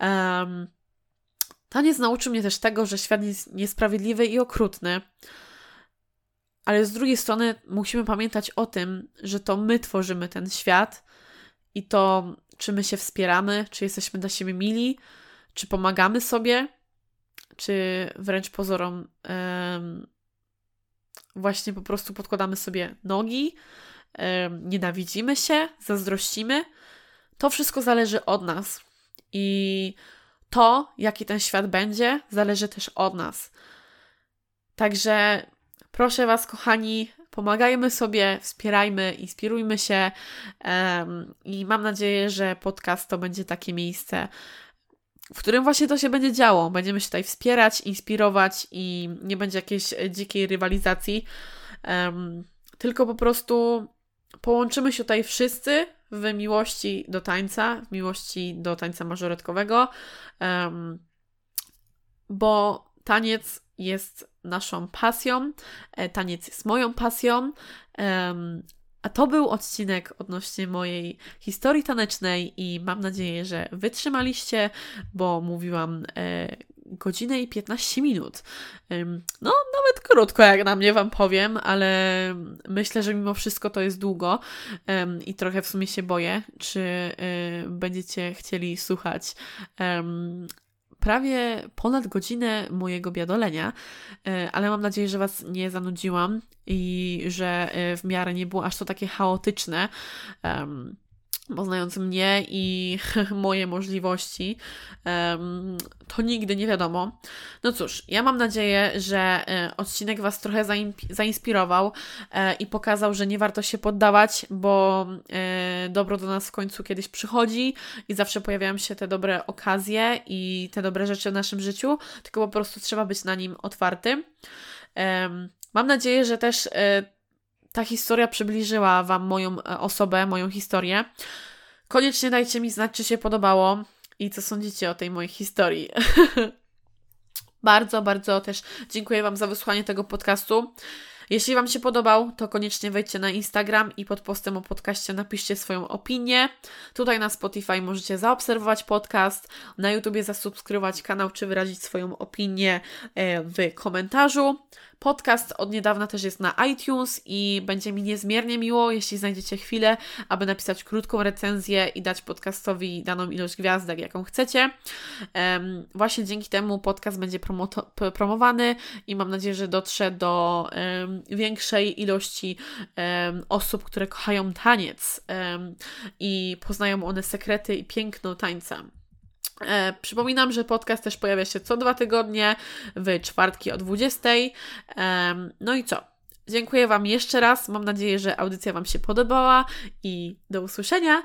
Um, taniec nauczył mnie też tego, że świat jest niesprawiedliwy i okrutny, ale z drugiej strony musimy pamiętać o tym, że to my tworzymy ten świat i to czy my się wspieramy, czy jesteśmy dla siebie mili, czy pomagamy sobie, czy wręcz pozorom um, właśnie po prostu podkładamy sobie nogi, um, nienawidzimy się, zazdrościmy. To wszystko zależy od nas. I to, jaki ten świat będzie, zależy też od nas. Także proszę Was, kochani, Pomagajmy sobie, wspierajmy, inspirujmy się um, i mam nadzieję, że podcast to będzie takie miejsce, w którym właśnie to się będzie działo. Będziemy się tutaj wspierać, inspirować i nie będzie jakiejś dzikiej rywalizacji, um, tylko po prostu połączymy się tutaj wszyscy w miłości do tańca, w miłości do tańca mażoretkowego, um, bo taniec jest naszą pasją, e, taniec jest moją pasją. A to był odcinek odnośnie mojej historii tanecznej i mam nadzieję, że wytrzymaliście, bo mówiłam e, godzinę i 15 minut. No, nawet krótko, jak na mnie Wam powiem, ale myślę, że mimo wszystko to jest długo i trochę w sumie się boję, czy e, będziecie chcieli słuchać prawie ponad godzinę mojego biadolenia, e, ale mam nadzieję, że Was nie zanudziłam i że e, w miarę nie było aż to takie chaotyczne. Um, bo znając mnie i moje możliwości, to nigdy nie wiadomo. No cóż, ja mam nadzieję, że e, odcinek Was trochę zainspirował e, i pokazał, że nie warto się poddawać, bo e, dobro do nas w końcu kiedyś przychodzi i zawsze pojawiają się te dobre okazje i te dobre rzeczy w naszym życiu, tylko po prostu trzeba być na nim otwartym. Mam nadzieję, że też ta historia przybliżyła Wam moją e, osobę, moją historię. Koniecznie dajcie mi znać, czy się podobało i co sądzicie o tej mojej historii. bardzo, bardzo też dziękuję Wam za wysłuchanie tego podcastu. Jeśli Wam się podobał, to koniecznie wejdźcie na Instagram i pod postem o podcaście napiszcie swoją opinię. Tutaj na Spotify możecie zaobserwować podcast, na YouTubie zasubskrybować kanał czy wyrazić swoją opinię e, w komentarzu. Podcast od niedawna też jest na iTunes i będzie mi niezmiernie miło, jeśli znajdziecie chwilę, aby napisać krótką recenzję i dać podcastowi daną ilość gwiazdek, jaką chcecie. Właśnie dzięki temu podcast będzie promowany i mam nadzieję, że dotrze do większej ilości osób, które kochają taniec i poznają one sekrety i piękno tańca. E, przypominam, że podcast też pojawia się co dwa tygodnie w czwartki o 20. E, no i co? Dziękuję Wam jeszcze raz. Mam nadzieję, że audycja Wam się podobała i do usłyszenia